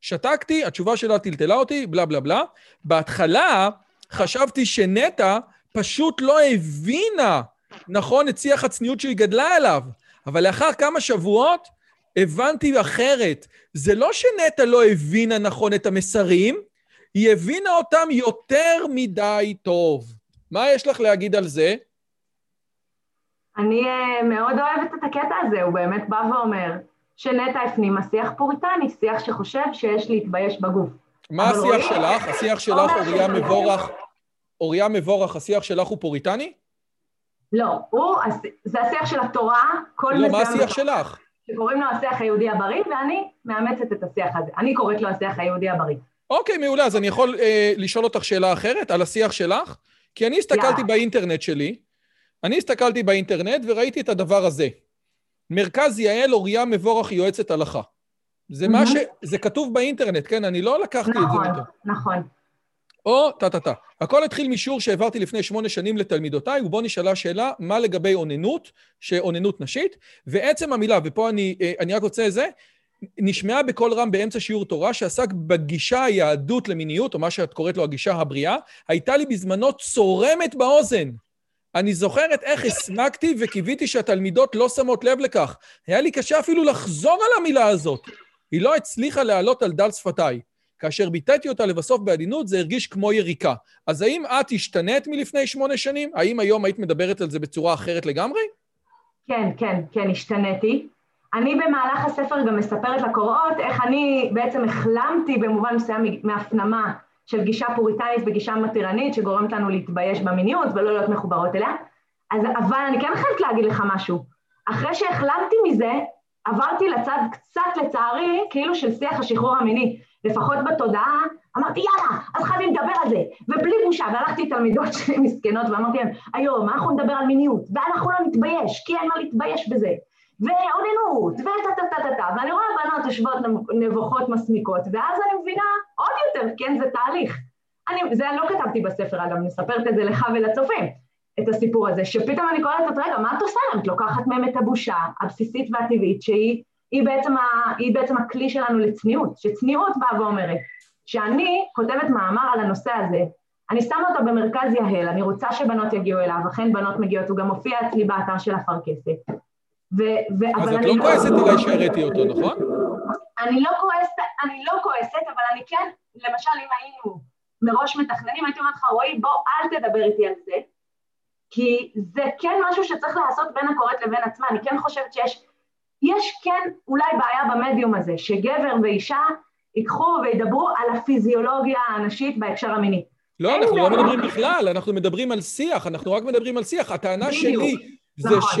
[SPEAKER 1] שתקתי, התשובה שלה טלטלה אותי, בלה בלה בלה. בהתחלה חשבתי שנטע פשוט לא הבינה נכון, את שיח הצניעות שהיא גדלה עליו, אבל לאחר כמה שבועות הבנתי אחרת. זה לא שנטע לא הבינה נכון את המסרים, היא הבינה אותם יותר מדי טוב. מה יש לך להגיד על זה?
[SPEAKER 2] אני uh, מאוד אוהבת את הקטע הזה, הוא באמת בא ואומר שנטע הפנימה שיח פוריטני, שיח שחושב שיש להתבייש בגוף.
[SPEAKER 1] מה השיח שלך? השיח שלך, אוריה מבורך, אוריה מבורך, השיח שלך הוא פוריטני?
[SPEAKER 2] לא, הוא, זה השיח של התורה, כל
[SPEAKER 1] לא, מה השיח שלך?
[SPEAKER 2] שקוראים לו השיח היהודי הבריא, ואני מאמצת את השיח הזה. אני קוראת לו השיח היהודי הבריא.
[SPEAKER 1] אוקיי, מעולה. אז אני יכול אה, לשאול אותך שאלה אחרת על השיח שלך? כי אני הסתכלתי yeah. באינטרנט שלי, אני הסתכלתי באינטרנט וראיתי את הדבר הזה. מרכז יעל אוריה מבורך יועצת הלכה. זה mm-hmm. מה ש... זה כתוב באינטרנט, כן? אני לא לקחתי נכון, את זה
[SPEAKER 2] נכון, נכון.
[SPEAKER 1] או טה-טה-טה. הכל התחיל משיעור שהעברתי לפני שמונה שנים לתלמידותיי, ובו נשאלה שאלה, מה לגבי אוננות, שאוננות נשית, ועצם המילה, ופה אני, אה, אני רק רוצה את זה, נשמעה בקול רם באמצע שיעור תורה שעסק בגישה היהדות למיניות, או מה שאת קוראת לו הגישה הבריאה, הייתה לי בזמנו צורמת באוזן. אני זוכרת איך הסמקתי וקיוויתי שהתלמידות לא שמות לב לכך. היה לי קשה אפילו לחזור על המילה הזאת. היא לא הצליחה להעלות על דל שפתיי. כאשר ביטאתי אותה לבסוף בעדינות, זה הרגיש כמו יריקה. אז האם את השתנית מלפני שמונה שנים? האם היום היית מדברת על זה בצורה אחרת לגמרי?
[SPEAKER 2] כן, כן, כן, השתניתי. אני במהלך הספר גם מספרת לקוראות איך אני בעצם החלמתי במובן מסוים מהפנמה של גישה פוריטנית וגישה מתירנית שגורמת לנו להתבייש במיניות ולא להיות מחוברות אליה. אז, אבל אני כן חייבת להגיד לך משהו. אחרי שהחלמתי מזה, עברתי לצד קצת לצערי כאילו של שיח השחרור המיני. לפחות בתודעה, אמרתי יאללה, אז חייבים לדבר על זה, ובלי בושה, והלכתי תלמידות שלי מסכנות ואמרתי להם, היום אנחנו נדבר על מיניות, ואנחנו לא נתבייש, כי אין מה להתבייש בזה, ואוננות, וטה-טה-טה-טה, ואני רואה בנות יושבות נבוכות מסמיקות, ואז אני מבינה עוד יותר, כן, זה תהליך. אני, זה לא כתבתי בספר, אגב, אני מספרת את זה לך ולצופים, את הסיפור הזה, שפתאום אני קוראת את רגע, מה את עושה? את לוקחת מהם את הבושה הבסיסית והטבעית, שהיא היא בעצם, ה, היא בעצם הכלי שלנו לצניעות, שצניעות באה ואומרת שאני כותבת מאמר על הנושא הזה, אני שמה אותו במרכז יהל, אני רוצה שבנות יגיעו אליו, אכן בנות מגיעות, הוא גם מופיע אצלי באתר של אפרכסת.
[SPEAKER 1] ו- אז את לא כועסת עליי שהראיתי אותו, נכון?
[SPEAKER 2] אני לא כועסת, אני לא כועסת, אבל אני כן, למשל אם היינו מראש מתכננים, הייתי אומרת לך, רועי, בוא אל תדבר איתי על זה, כי זה כן משהו שצריך לעשות בין הקוראת לבין עצמה, אני כן חושבת שיש יש כן אולי בעיה במדיום הזה, שגבר ואישה ייקחו וידברו על הפיזיולוגיה הנשית בהקשר המיני.
[SPEAKER 1] לא, אנחנו לא מדברים בכלל, אנחנו מדברים על שיח, אנחנו רק מדברים על שיח. הטענה שלי זה, נכון. ש...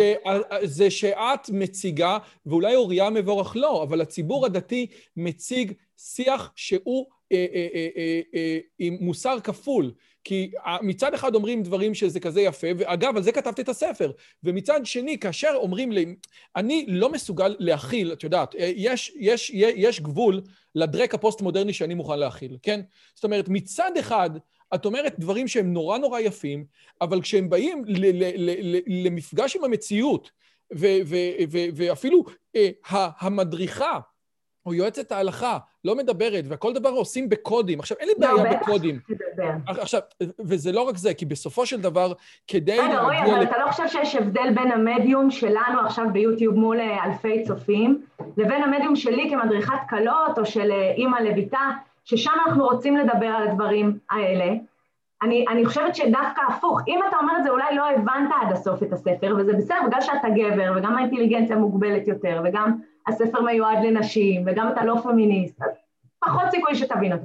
[SPEAKER 1] זה שאת מציגה, ואולי אוריה מבורך לא, אבל הציבור הדתי מציג שיח שהוא אה, אה, אה, אה, אה, עם מוסר כפול. כי מצד אחד אומרים דברים שזה כזה יפה, ואגב, על זה כתבתי את הספר. ומצד שני, כאשר אומרים לי, אני לא מסוגל להכיל, את יודעת, אה, יש, יש, יש גבול לדרק הפוסט-מודרני שאני מוכן להכיל, כן? זאת אומרת, מצד אחד, את אומרת דברים שהם נורא נורא יפים, אבל כשהם באים למפגש עם המציאות, ואפילו אה, המדריכה, או יועצת ההלכה לא מדברת, וכל דבר עושים בקודים. עכשיו, אין לי לא, בעיה בקודים. עכשיו, וזה לא רק זה, כי בסופו של דבר, כדי...
[SPEAKER 2] רגע, רועי, אבל אתה לא חושב שיש הבדל בין המדיום שלנו עכשיו ביוטיוב מול אה, אלפי צופים, לבין המדיום שלי כמדריכת כלות, או של אה, אימא לביתה, ששם אנחנו רוצים לדבר על הדברים האלה. אני, אני חושבת שדווקא הפוך, אם אתה אומר את זה, אולי לא הבנת עד הסוף את הספר, וזה בסדר, בגלל שאתה גבר, וגם האינטליגנציה מוגבלת יותר, וגם הספר מיועד לנשים, וגם אתה לא פמיניסט, אז פחות סיכוי שתבין אותו.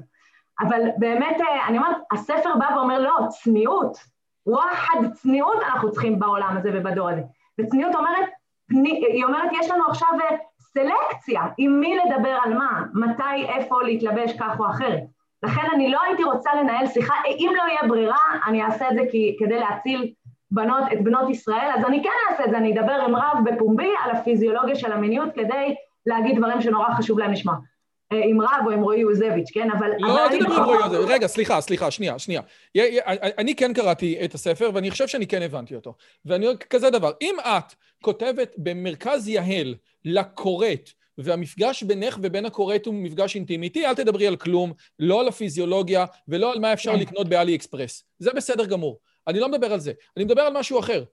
[SPEAKER 2] אבל באמת, אה, אני אומרת, הספר בא ואומר, לא, צניעות, וואחד צניעות אנחנו צריכים בעולם הזה ובדור הזה. וצניעות אומרת, היא אומרת, יש לנו עכשיו אה, סלקציה עם מי לדבר על מה, מתי, איפה להתלבש כך או אחרת. לכן אני לא הייתי רוצה לנהל שיחה, אם לא יהיה ברירה, אני אעשה את זה כי, כדי להציל בנות, את בנות ישראל, אז אני כן אעשה את זה, אני אדבר עם רב בפומבי על הפיזיולוגיה של המיניות כדי להגיד דברים שנורא חשוב להם לשמוע. אה, עם רב או עם רועי יוזביץ', כן? אבל...
[SPEAKER 1] לא, אל תדברי עם רועי יוזביץ'. רגע, סליחה, סליחה, שנייה, שנייה. אני כן קראתי את הספר, ואני חושב שאני כן הבנתי אותו. ואני אומר כזה דבר, אם את כותבת במרכז יהל לקוראת, והמפגש בינך ובין הקוראת הוא מפגש אינטימיטי, אל תדברי על כלום, לא על הפיזיולוגיה ולא על מה אפשר כן. לקנות באלי אקספרס. זה בסדר גמור. אני לא מדבר על זה, אני מדבר על משהו אחר.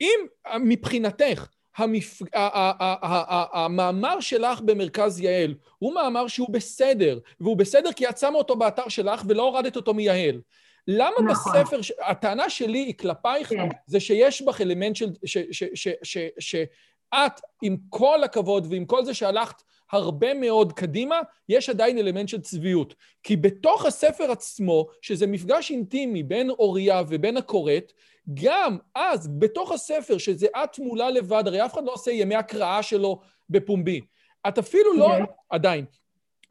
[SPEAKER 1] אם מבחינתך המפ... המאמר שלך במרכז יעל הוא מאמר שהוא בסדר, והוא בסדר כי את שמה אותו באתר שלך ולא הורדת אותו מיעל. למה נכון. בספר, הטענה שלי היא כלפייך, כן. זה שיש בך אלמנט של, שאת, עם כל הכבוד ועם כל זה שהלכת הרבה מאוד קדימה, יש עדיין אלמנט של צביעות. כי בתוך הספר עצמו, שזה מפגש אינטימי בין אוריה ובין הקוראת, גם אז, בתוך הספר, שזה את מולה לבד, הרי אף אחד לא עושה ימי הקראה שלו בפומבי. את אפילו לא, אוקיי. עדיין,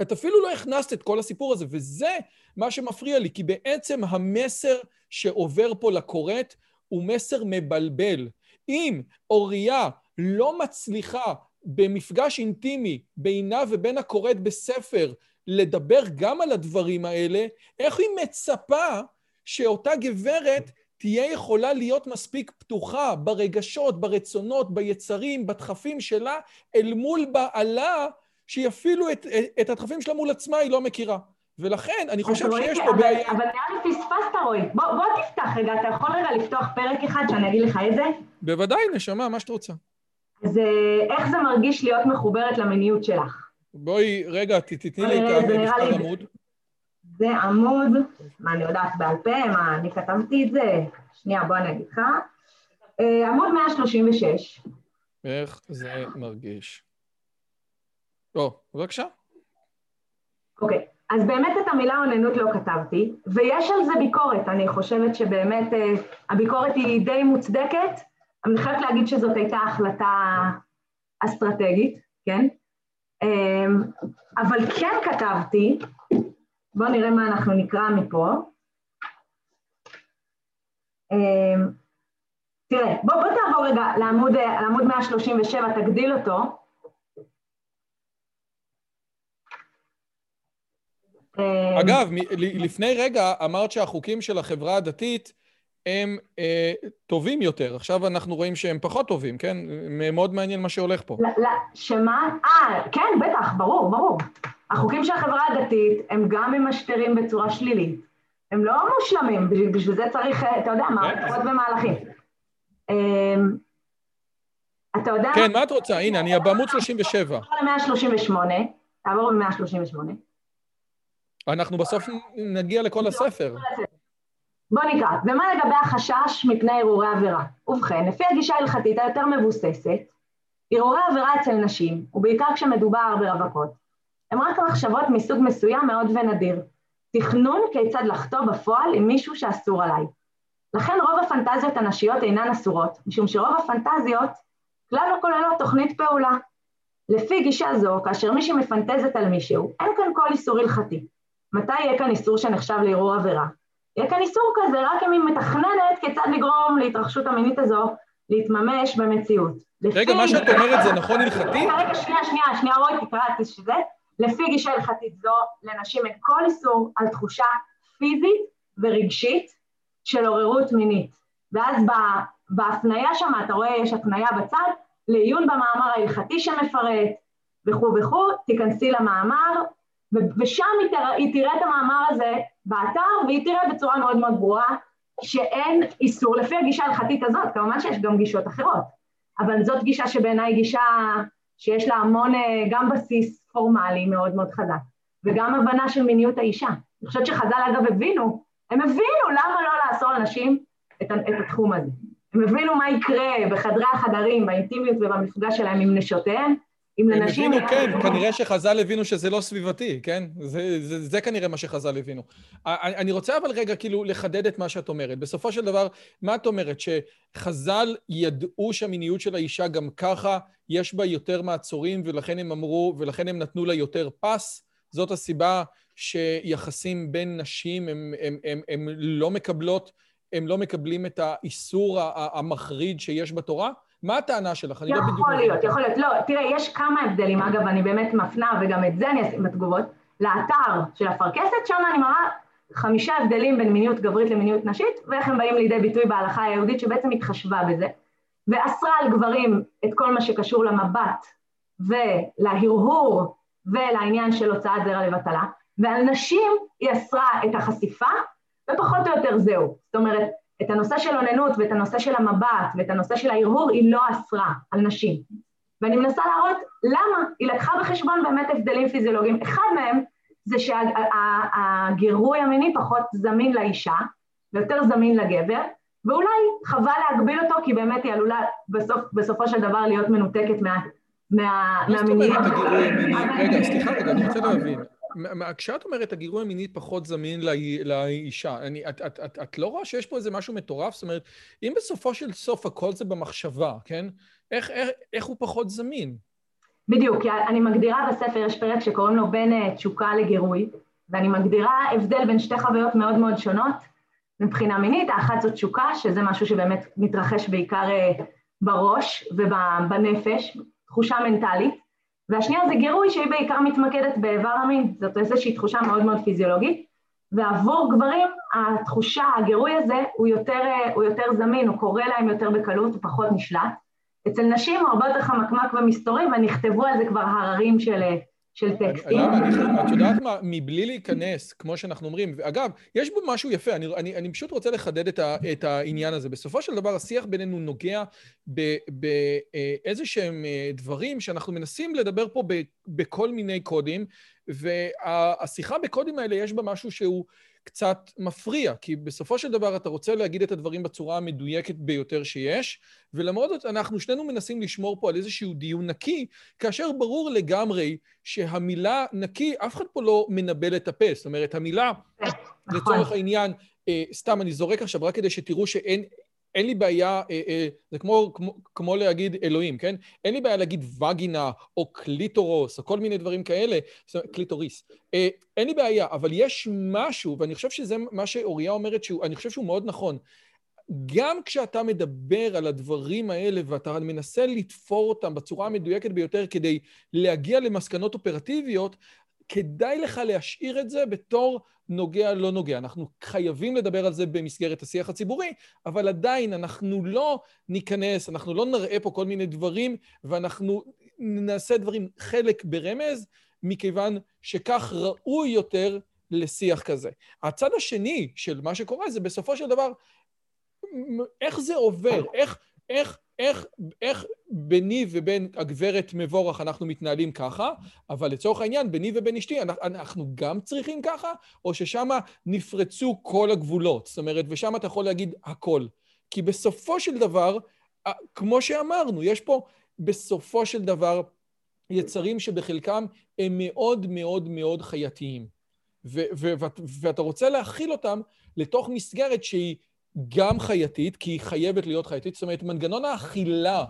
[SPEAKER 1] את אפילו לא הכנסת את כל הסיפור הזה, וזה מה שמפריע לי, כי בעצם המסר שעובר פה לקוראת הוא מסר מבלבל. אם אוריה לא מצליחה במפגש אינטימי בינה ובין הקוראת בספר לדבר גם על הדברים האלה, איך היא מצפה שאותה גברת תהיה יכולה להיות מספיק פתוחה ברגשות, ברצונות, ביצרים, בדחפים שלה, אל מול בעלה, שהיא אפילו את, את הדחפים שלה מול עצמה היא לא מכירה. ולכן אני חושב שיש פה בעיה...
[SPEAKER 2] אבל נראה לי פספסת, רועי. בוא, בוא תפתח רגע, אתה יכול רגע לפתוח פרק אחד שאני אגיד לך איזה?
[SPEAKER 1] בוודאי, נשמה, מה שאת רוצה.
[SPEAKER 2] אז אה, איך זה מרגיש להיות מחוברת למיניות שלך?
[SPEAKER 1] בואי, רגע, תתני לי את המספר עמוד.
[SPEAKER 2] זה עמוד, מה אני יודעת בעל פה, מה, אני כתבתי את זה? שנייה, בוא אני אגיד לך. אה, עמוד 136.
[SPEAKER 1] איך זה מרגיש? או, בבקשה.
[SPEAKER 2] אוקיי, אז באמת את המילה אוננות לא כתבתי, ויש על זה ביקורת, אני חושבת שבאמת אה, הביקורת היא די מוצדקת, אני חייבת להגיד שזאת הייתה החלטה אסטרטגית, כן? אה, אבל כן כתבתי, בואו נראה מה אנחנו נקרא מפה. אה, תראה, בוא, בוא תעבור רגע לעמוד, לעמוד 137, תגדיל אותו.
[SPEAKER 1] אה, אגב, לפני רגע אמרת שהחוקים של החברה הדתית הם אה, טובים יותר. עכשיו אנחנו רואים שהם פחות טובים, כן? מאוד מעניין מה שהולך פה.
[SPEAKER 2] שמה? אה, כן, בטח, ברור, ברור. החוקים של החברה הדתית הם גם ממשטרים בצורה שלילית. הם לא מושלמים, בשביל, בשביל זה צריך, אה, אתה יודע, כן. מערכות ומהלכים. אמ, אתה יודע...
[SPEAKER 1] כן, מה את רוצה? הנה, אני בעמוד 37.
[SPEAKER 2] תעבור ל-138, תעבור ל-138.
[SPEAKER 1] אנחנו בסוף נגיע לכל הספר.
[SPEAKER 2] בוא נקרא. ומה לגבי החשש מפני הרהורי עבירה? ובכן, לפי הגישה ההלכתית היותר מבוססת, הרהורי עבירה אצל נשים, ובעיקר כשמדובר ברווקות, הם רק מחשבות מסוג מסוים מאוד ונדיר. תכנון כיצד לחטוא בפועל עם מישהו שאסור עליי. לכן רוב הפנטזיות הנשיות אינן אסורות, משום שרוב הפנטזיות כלל לא כוללות תוכנית פעולה. לפי גישה זו, כאשר מישהי מפנטזת על מישהו, אין כאן כל איסור הלכתי. מתי יהיה כאן איסור שנחשב לערעור עבירה? יהיה כאן איסור כזה רק אם היא מתכננת כיצד לגרום להתרחשות המינית הזו להתממש במציאות.
[SPEAKER 1] רגע, מה שאת אומרת זה נכון הלכתי?
[SPEAKER 2] רגע, שנייה, שנייה, שנייה, רואי, תקרא את זה. לפי גישה הלכתית זו, לנשים אין כל איסור על תחושה פיזית ורגשית של עוררות מינית. ואז בהפניה שם, אתה רואה, יש הפניה בצד, לעיון במאמר ההלכתי שמפרט, וכו' וכו', תיכנסי למאמר, ושם היא תראה את המאמר הזה באתר, והיא תראה בצורה מאוד מאוד ברורה שאין איסור, לפי הגישה ההלכתית הזאת, כמובן שיש גם גישות אחרות, אבל זאת גישה שבעיניי גישה שיש לה המון, אה, גם בסיס פורמלי מאוד מאוד חזק, וגם הבנה של מיניות האישה. אני חושבת שחז"ל אגב הבינו, הם הבינו למה לא לאסור לנשים את, את התחום הזה. הם הבינו מה יקרה בחדרי החדרים, באינטימיות ובמפגש שלהם עם נשותיהם, אם לנשים...
[SPEAKER 1] הם הבינו, כן, כנראה שחז"ל הבינו שזה לא סביבתי, כן? זה, זה, זה כנראה מה שחז"ל הבינו. אני רוצה אבל רגע כאילו לחדד את מה שאת אומרת. בסופו של דבר, מה את אומרת? שחז"ל ידעו שהמיניות של האישה גם ככה, יש בה יותר מעצורים, ולכן הם אמרו, ולכן הם נתנו לה יותר פס? זאת הסיבה שיחסים בין נשים הם, הם, הם, הם לא מקבלות, הם לא מקבלים את האיסור המחריד שיש בתורה? מה הטענה שלך?
[SPEAKER 2] אני לא בדיוק... יכול להיות, יכול להיות. לא, תראה, יש כמה הבדלים. אגב, אני באמת מפנה, וגם את זה אני אשים בתגובות, לאתר של אפרכסת, שם אני מראה חמישה הבדלים בין מיניות גברית למיניות נשית, ואיך הם באים לידי ביטוי בהלכה היהודית שבעצם התחשבה בזה, ואסרה על גברים את כל מה שקשור למבט ולהרהור ולעניין של הוצאת זרע לבטלה, ועל נשים היא אסרה את החשיפה, ופחות או יותר זהו. זאת אומרת, את הנושא של אוננות ואת הנושא של המבט ואת הנושא של ההרהור היא לא אסרה על נשים. ואני מנסה להראות למה, היא לקחה בחשבון באמת הבדלים פיזיולוגיים. אחד מהם זה שהגירוי המיני פחות זמין לאישה ויותר זמין לגבר, ואולי חבל להגביל אותו כי באמת היא עלולה בסוף, בסופו של דבר להיות מנותקת מה, מה.
[SPEAKER 1] מה זאת אומרת הגירוי המיני? רגע, סליחה רגע, אני רוצה להבין. כשאת אומרת הגירוי המיני פחות זמין לאישה, אני, את, את, את, את לא רואה שיש פה איזה משהו מטורף? זאת אומרת, אם בסופו של סוף הכל זה במחשבה, כן? איך, איך, איך הוא פחות זמין?
[SPEAKER 2] בדיוק, אני מגדירה בספר, יש פרק שקוראים לו בין אה, תשוקה לגירוי, ואני מגדירה הבדל בין שתי חוויות מאוד מאוד שונות מבחינה מינית, האחת זאת תשוקה, שזה משהו שבאמת מתרחש בעיקר אה, בראש ובנפש, תחושה מנטלית, והשנייה זה גירוי שהיא בעיקר מתמקדת באיבר המין, זאת איזושהי תחושה מאוד מאוד פיזיולוגית, ועבור גברים התחושה, הגירוי הזה הוא יותר, אה, הוא יותר זמין, הוא קורא להם יותר בקלות, הוא פחות נשלט. אצל נשים הוא הרבה יותר חמקמק ומסתורי, ונכתבו על זה כבר הררים של, אה, של טקסטים.
[SPEAKER 1] את יודעת מה, מבלי להיכנס, כמו שאנחנו אומרים, ואגב, יש בו משהו יפה, אני, אני, אני פשוט רוצה לחדד את, ה, את העניין הזה. בסופו של דבר, השיח בינינו נוגע באיזה שהם אה, דברים שאנחנו מנסים לדבר פה בכל מיני קודים, והשיחה בקודים האלה יש בה משהו שהוא קצת מפריע, כי בסופו של דבר אתה רוצה להגיד את הדברים בצורה המדויקת ביותר שיש, ולמרות זאת אנחנו שנינו מנסים לשמור פה על איזשהו דיון נקי, כאשר ברור לגמרי שהמילה נקי, אף אחד פה לא מנבל את הפה, זאת אומרת, המילה, נכון. לצורך העניין, אה, סתם אני זורק עכשיו רק כדי שתראו שאין אין לי בעיה, אה, אה, זה כמו, כמו, כמו להגיד אלוהים, כן? אין לי בעיה להגיד וגינה או קליטורוס או כל מיני דברים כאלה, קליטוריס. אה, אין לי בעיה, אבל יש משהו, ואני חושב שזה מה שאוריה אומרת, שהוא, אני חושב שהוא מאוד נכון. גם כשאתה מדבר על הדברים האלה ואתה מנסה לתפור אותם בצורה המדויקת ביותר כדי להגיע למסקנות אופרטיביות, כדאי לך להשאיר את זה בתור נוגע, לא נוגע. אנחנו חייבים לדבר על זה במסגרת השיח הציבורי, אבל עדיין אנחנו לא ניכנס, אנחנו לא נראה פה כל מיני דברים, ואנחנו נעשה דברים חלק ברמז, מכיוון שכך ראוי יותר לשיח כזה. הצד השני של מה שקורה זה בסופו של דבר, איך זה עובר? איך, איך איך, איך ביני ובין הגברת מבורך אנחנו מתנהלים ככה, אבל לצורך העניין, ביני ובין אשתי, אנחנו גם צריכים ככה, או ששם נפרצו כל הגבולות? זאת אומרת, ושם אתה יכול להגיד הכל. כי בסופו של דבר, כמו שאמרנו, יש פה בסופו של דבר יצרים שבחלקם הם מאוד מאוד מאוד חייתיים. ואתה רוצה להכיל אותם לתוך מסגרת שהיא גם חייתית, כי היא חייבת להיות חייתית, זאת אומרת, מנגנון האכילה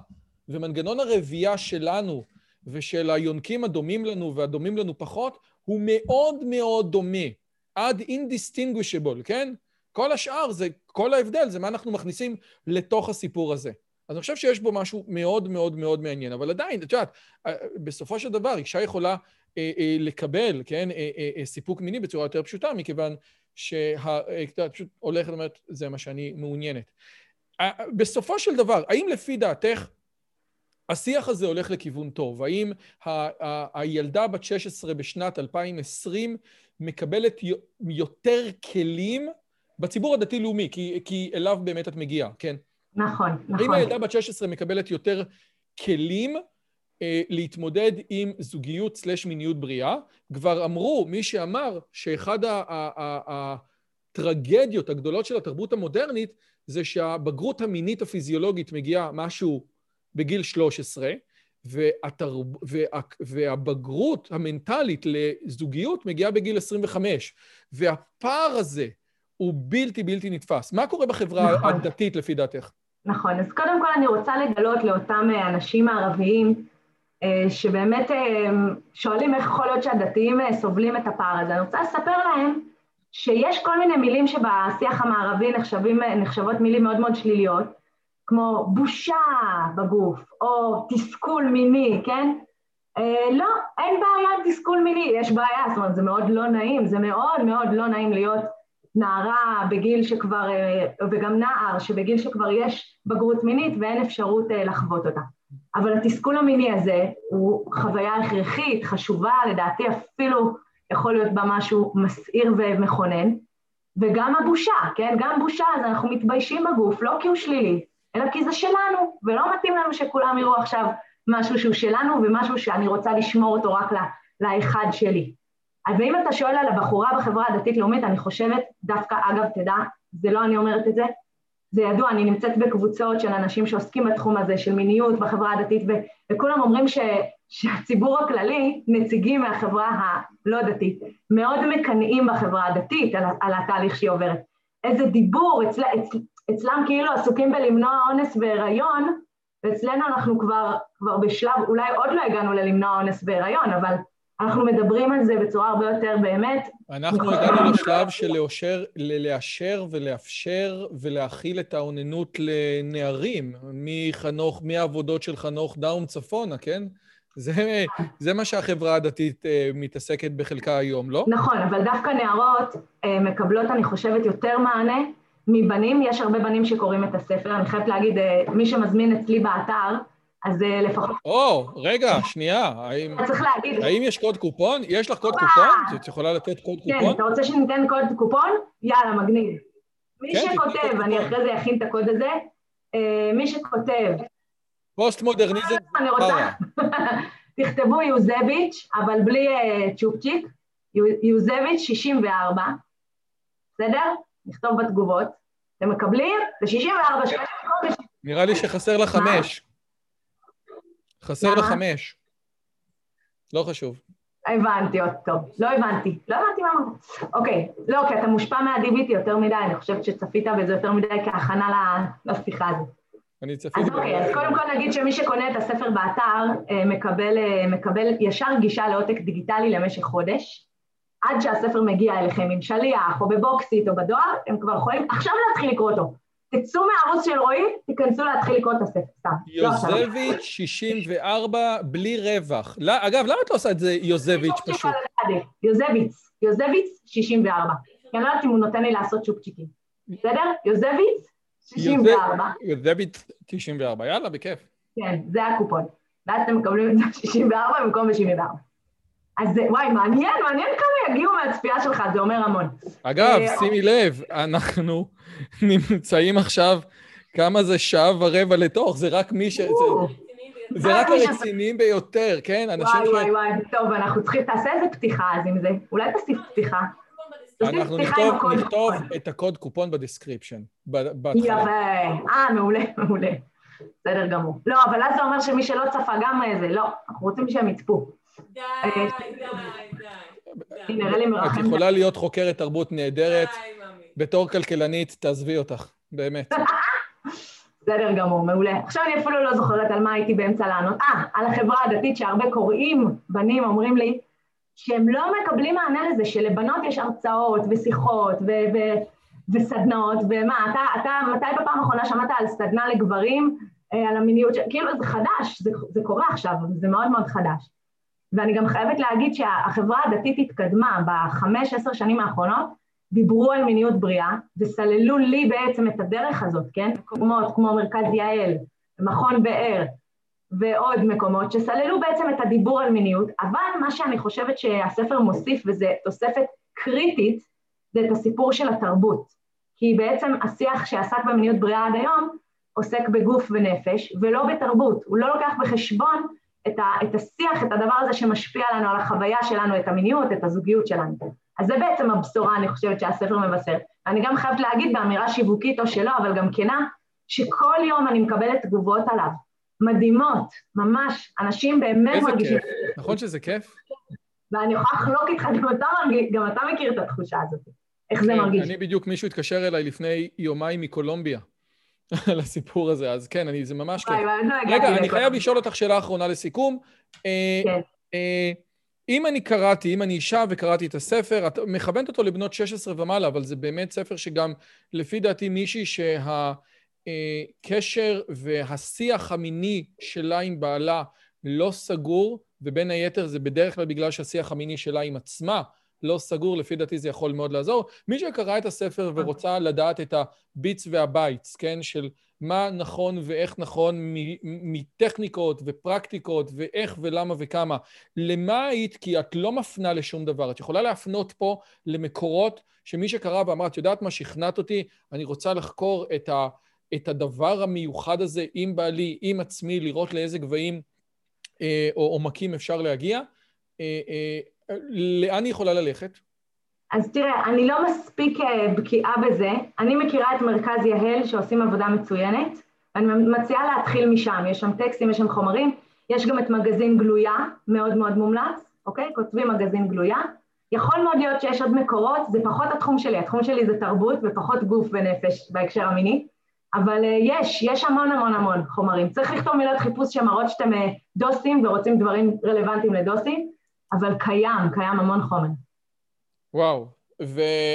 [SPEAKER 1] ומנגנון הרבייה שלנו ושל היונקים הדומים לנו והדומים לנו פחות, הוא מאוד מאוד דומה, עד אינדיסטינגווישבול, כן? כל השאר זה, כל ההבדל זה מה אנחנו מכניסים לתוך הסיפור הזה. אז אני חושב שיש בו משהו מאוד מאוד מאוד מעניין, אבל עדיין, את יודעת, בסופו של דבר אישה יכולה אה, אה, לקבל, כן, אה, אה, אה, סיפוק מיני בצורה יותר פשוטה, מכיוון שאתה פשוט הולכת ואומרת, זה מה שאני מעוניינת. בסופו של דבר, האם לפי דעתך השיח הזה הולך לכיוון טוב? האם ה- ה- הילדה בת 16 בשנת 2020 מקבלת יותר כלים בציבור הדתי-לאומי, כי, כי אליו באמת את מגיעה, כן?
[SPEAKER 2] נכון, נכון.
[SPEAKER 1] האם הילדה בת 16 מקבלת יותר כלים אה, להתמודד עם זוגיות סלש מיניות בריאה. כבר אמרו, מי שאמר שאחד הטרגדיות הגדולות של התרבות המודרנית זה שהבגרות המינית הפיזיולוגית מגיעה משהו בגיל 13, והתרב... וה... והבגרות המנטלית לזוגיות מגיעה בגיל 25. והפער הזה הוא בלתי בלתי נתפס. מה קורה בחברה נכון. הדתית לפי דעתך?
[SPEAKER 2] נכון, אז קודם כל אני רוצה לגלות לאותם אנשים הערביים אה, שבאמת אה, שואלים איך יכול להיות שהדתיים אה, סובלים את הפער הזה. אני רוצה לספר להם שיש כל מיני מילים שבשיח המערבי נחשבים, נחשבות מילים מאוד מאוד שליליות, כמו בושה בגוף, או תסכול מיני, כן? לא, אין בעיה עם תסכול מיני, יש בעיה, זאת אומרת, זה מאוד לא נעים, זה מאוד מאוד לא נעים להיות נערה בגיל שכבר, וגם נער שבגיל שכבר יש בגרות מינית ואין אפשרות לחוות אותה. אבל התסכול המיני הזה הוא חוויה הכרחית, חשובה, לדעתי אפילו יכול להיות בה משהו מסעיר ומכונן, וגם הבושה, כן? גם בושה, אז אנחנו מתביישים בגוף, לא כי הוא שלילי, אלא כי זה שלנו, ולא מתאים לנו שכולם יראו עכשיו משהו שהוא שלנו ומשהו שאני רוצה לשמור אותו רק לאחד שלי. אז אם אתה שואל על הבחורה בחברה הדתית-לאומית, אני חושבת, דווקא, אגב, תדע, זה לא אני אומרת את זה, זה ידוע, אני נמצאת בקבוצות של אנשים שעוסקים בתחום הזה, של מיניות בחברה הדתית, ו- וכולם אומרים ש- שהציבור הכללי, נציגים מהחברה הלא דתית, מאוד מקנאים בחברה הדתית על, על התהליך שהיא עוברת. איזה דיבור, אצל, אצל, אצלם כאילו עסוקים בלמנוע אונס והיריון, ואצלנו אנחנו כבר כבר בשלב, אולי עוד לא הגענו ללמנוע אונס בהיריון, אבל אנחנו מדברים על זה בצורה הרבה יותר באמת.
[SPEAKER 1] אנחנו הגענו לשלב של לאשר, לאשר ולאפשר ולהכיל את האוננות לנערים, מחנוך, מהעבודות של חנוך דאום צפונה, כן? זה, זה מה שהחברה הדתית uh, מתעסקת בחלקה היום, לא?
[SPEAKER 2] נכון, אבל דווקא נערות uh, מקבלות, אני חושבת, יותר מענה מבנים. יש הרבה בנים שקוראים את הספר. אני חייבת להגיד, uh, מי שמזמין אצלי באתר, אז uh, לפחות...
[SPEAKER 1] או, oh, רגע, שנייה. האם,
[SPEAKER 2] צריך להגיד...
[SPEAKER 1] האם יש קוד קופון? יש לך קוד קופון? את יכולה לתת קוד
[SPEAKER 2] כן,
[SPEAKER 1] קופון?
[SPEAKER 2] כן, אתה רוצה שניתן קוד קופון? יאללה, מגניב. מי כן, שכותב, אני אחרי זה אכין את הקוד הזה, uh, מי שכותב
[SPEAKER 1] פוסט-מודרניזם
[SPEAKER 2] אני רוצה... תכתבו יוזביץ', אבל בלי uh, צ'ופצ'יק, יוזביץ' 64, בסדר? נכתוב בתגובות. אתם מקבלים? זה 64 שקלים.
[SPEAKER 1] נראה לי שחסר לך חמש. חסר לך חמש. לא חשוב.
[SPEAKER 2] הבנתי עוד טוב. לא הבנתי. לא הבנתי מה אמרת. אוקיי. לא, כי אתה מושפע מה-DBT יותר מדי, אני חושבת שצפית בזה יותר מדי כהכנה לשיחה הזאת.
[SPEAKER 1] אני צפיתי...
[SPEAKER 2] אז אוקיי, אז קודם כל נגיד שמי שקונה את הספר באתר אה, מקבל, אה, מקבל ישר גישה לעותק דיגיטלי למשך חודש. עד שהספר מגיע אליכם עם שליח או בבוקסית או בדואר, הם כבר יכולים עכשיו להתחיל לקרוא אותו. תצאו מהערוץ של רועי, תיכנסו להתחיל לקרוא את הספר, סתם.
[SPEAKER 1] לא יוזביץ' 64 בלי רווח. לא, אגב, למה את לא עושה את זה יוזביץ' פשוט?
[SPEAKER 2] יוזביץ, יוזביץ 64. כי אני לא יודעת אם הוא נותן לי לעשות צ'ופצ'יקים. בסדר? יוזביץ 64.
[SPEAKER 1] יוזביץ 94, יאללה, בכיף.
[SPEAKER 2] כן, זה הקופון. ואז אתם מקבלים את זה 64 במקום ב-74. אז וואי, מעניין, מעניין כמה יגיעו מהצפייה שלך, זה אומר המון.
[SPEAKER 1] אגב, אה, שימי לב, אנחנו נמצאים עכשיו, כמה זה שעה ורבע לתוך, זה רק מי ש... זה רק הרציניים ביותר, כן?
[SPEAKER 2] אנשים ש... וואי, וואי, וואי, טוב, אנחנו צריכים, תעשה איזה פתיחה אז עם זה. אולי תוסיף פתיחה.
[SPEAKER 1] אנחנו נכתוב, נכתוב את הקוד קופון ב description.
[SPEAKER 2] יפה. אה, מעולה, מעולה. בסדר גמור. לא, אבל אז זה אומר שמי שלא צפה גם איזה, לא, אנחנו רוצים שהם יצפו. די, די, די.
[SPEAKER 1] את יכולה להיות חוקרת תרבות נהדרת. בתור כלכלנית, תעזבי אותך, באמת.
[SPEAKER 2] בסדר גמור, מעולה. עכשיו אני אפילו לא זוכרת על מה הייתי באמצע לענות. אה, על החברה הדתית שהרבה קוראים, בנים אומרים לי, שהם לא מקבלים מענה לזה, שלבנות יש הרצאות ושיחות ו- ו- וסדנאות, ומה, אתה, אתה, מתי בפעם האחרונה שמעת על סדנה לגברים, אה, על המיניות, ש... כאילו זה חדש, זה, זה קורה עכשיו, זה מאוד מאוד חדש. ואני גם חייבת להגיד שהחברה הדתית התקדמה בחמש, עשר שנים האחרונות, דיברו על מיניות בריאה וסללו לי בעצם את הדרך הזאת, כן? מקומות כמו מרכז יעל, מכון באר ועוד מקומות שסללו בעצם את הדיבור על מיניות, אבל מה שאני חושבת שהספר מוסיף, וזו תוספת קריטית, זה את הסיפור של התרבות. כי בעצם השיח שעסק במיניות בריאה עד היום עוסק בגוף ונפש ולא בתרבות, הוא לא לוקח בחשבון את, ה, את השיח, את הדבר הזה שמשפיע לנו על החוויה שלנו, את המיניות, את הזוגיות שלנו. אז זה בעצם הבשורה, אני חושבת, שהספר מבשר. אני גם חייבת להגיד באמירה שיווקית או שלא, אבל גם כנה, שכל יום אני מקבלת תגובות עליו. מדהימות, ממש, אנשים באמת מרגישים...
[SPEAKER 1] איזה כיף, נכון שזה כיף?
[SPEAKER 2] ואני יכולה לחלוק איתך, גם אתה, מרגיש, גם אתה מכיר את התחושה הזאת. איך זה מרגיש?
[SPEAKER 1] אני בדיוק, מישהו התקשר אליי לפני יומיים מקולומביה. על הסיפור הזה, אז כן, אני, זה ממש כיף. רגע, אני חייב לשאול אותך שאלה אחרונה לסיכום. אה, כן. אה, אם אני קראתי, אם אני אישה וקראתי את הספר, את מכוונת אותו לבנות 16 ומעלה, אבל זה באמת ספר שגם, לפי דעתי, מישהי שהקשר והשיח המיני שלה עם בעלה לא סגור, ובין היתר זה בדרך כלל בגלל שהשיח המיני שלה עם עצמה לא סגור, לפי דעתי זה יכול מאוד לעזור. מי שקרא את הספר ורוצה לדעת את ה bits וה bytes, כן, של מה נכון ואיך נכון מטכניקות ופרקטיקות ואיך ולמה וכמה, למה היית? כי את לא מפנה לשום דבר. את יכולה להפנות פה למקורות שמי שקרא ואמר, את יודעת מה, שכנעת אותי, אני רוצה לחקור את, ה, את הדבר המיוחד הזה עם בעלי, עם עצמי, לראות לאיזה גבהים אה, או עומקים אפשר להגיע. אה, אה, לאן היא יכולה ללכת?
[SPEAKER 2] אז תראה, אני לא מספיק אה, בקיאה בזה. אני מכירה את מרכז יהל שעושים עבודה מצוינת, ואני מציעה להתחיל משם. יש שם טקסטים, יש שם חומרים. יש גם את מגזין גלויה, מאוד מאוד מומלץ, אוקיי? כותבים מגזין גלויה. יכול מאוד להיות שיש עוד מקורות, זה פחות התחום שלי, התחום שלי זה תרבות ופחות גוף ונפש בהקשר המיני. אבל יש, יש המון המון המון חומרים. צריך לכתוב מילות חיפוש שמראות שאתם דוסים ורוצים דברים רלוונטיים לדוסים, אבל קיים, קיים המון חומר.
[SPEAKER 1] וואו.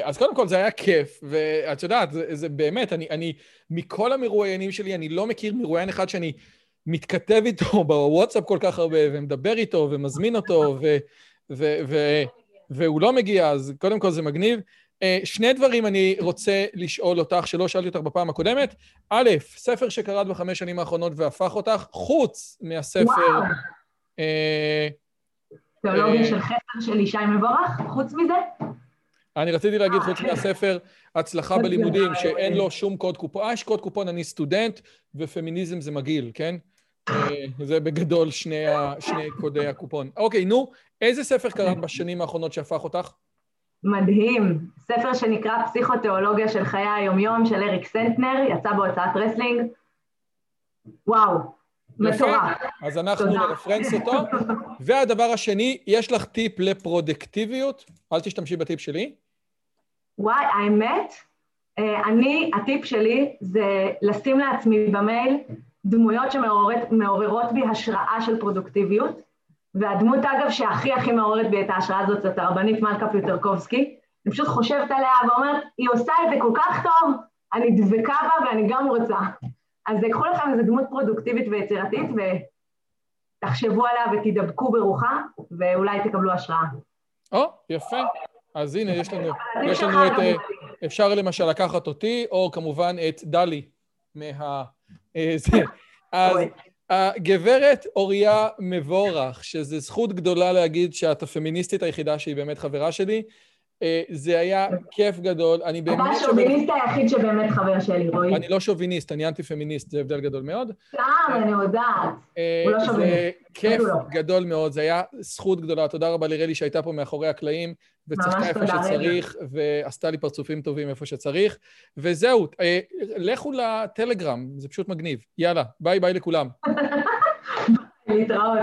[SPEAKER 1] אז קודם כל זה היה כיף, ואת יודעת, זה, זה באמת, אני, אני, מכל המרואיינים שלי, אני לא מכיר מרואיין אחד שאני מתכתב איתו בוואטסאפ כל כך הרבה, ומדבר איתו, ומזמין אותו, ו, ו, ו, והוא לא מגיע, אז קודם כל זה מגניב. אה, שני דברים אני רוצה לשאול אותך, שלא שאלתי אותך בפעם הקודמת. א', ספר שקראת בחמש שנים האחרונות והפך אותך, חוץ מהספר... וואו.
[SPEAKER 2] אה, תיאולוגיה אה, של חסר של ישי מבורך, חוץ מזה?
[SPEAKER 1] אני רציתי להגיד, חוץ מהספר הצלחה בלימודים, שאין לו שום קוד קופון, אה, יש קוד קופון, אני סטודנט, ופמיניזם זה מגעיל, כן? זה בגדול שני, שני קודי הקופון. אוקיי, נו, איזה ספר קראת בשנים האחרונות שהפך אותך?
[SPEAKER 2] מדהים. ספר שנקרא פסיכותיאולוגיה של חיי היומיום של אריק סנטנר, יצא בהוצאת רסלינג. וואו, מטורף.
[SPEAKER 1] אז אנחנו נרפרנס אותו. והדבר השני, יש לך טיפ לפרודקטיביות? אל תשתמשי בטיפ שלי.
[SPEAKER 2] וואי, האמת, אה, אני, הטיפ שלי זה לשים לעצמי במייל דמויות שמעוררות בי השראה של פרודוקטיביות. והדמות, אגב, שהכי הכי מעוררת בי את ההשראה הזאת זאת הרבנית מלכה פיוטרקובסקי. אני פשוט חושבת עליה ואומרת, היא עושה את זה כל כך טוב, אני דבקה בה ואני גם רוצה. אז קחו לכם איזו דמות פרודוקטיבית ויצירתית ותחשבו עליה ותדבקו ברוחה, ואולי תקבלו השראה.
[SPEAKER 1] או, יפה. אז הנה, יש לנו, יש לנו את... אה, אפשר למשל לקחת אותי, או כמובן את דלי מה... אה, זה. אז הגברת אוריה מבורך, שזו זכות גדולה להגיד שאת הפמיניסטית היחידה שהיא באמת חברה שלי, זה היה כיף גדול, אני באמת...
[SPEAKER 2] אתה השוביניסט היחיד שבאמת חבר שלי, רועי.
[SPEAKER 1] אני לא שוביניסט, אני אנטי-פמיניסט, זה הבדל גדול מאוד.
[SPEAKER 2] סתם, אני יודעת. אה, הוא לא שוביניסט.
[SPEAKER 1] זה כיף גדול מאוד, זה היה זכות גדולה. תודה רבה לרלי שהייתה פה מאחורי הקלעים, וצחקה איפה שצריך, ועשתה לי פרצופים טובים איפה שצריך. וזהו, אה, לכו לטלגרם, זה פשוט מגניב. יאללה, ביי ביי לכולם.
[SPEAKER 2] להתראות.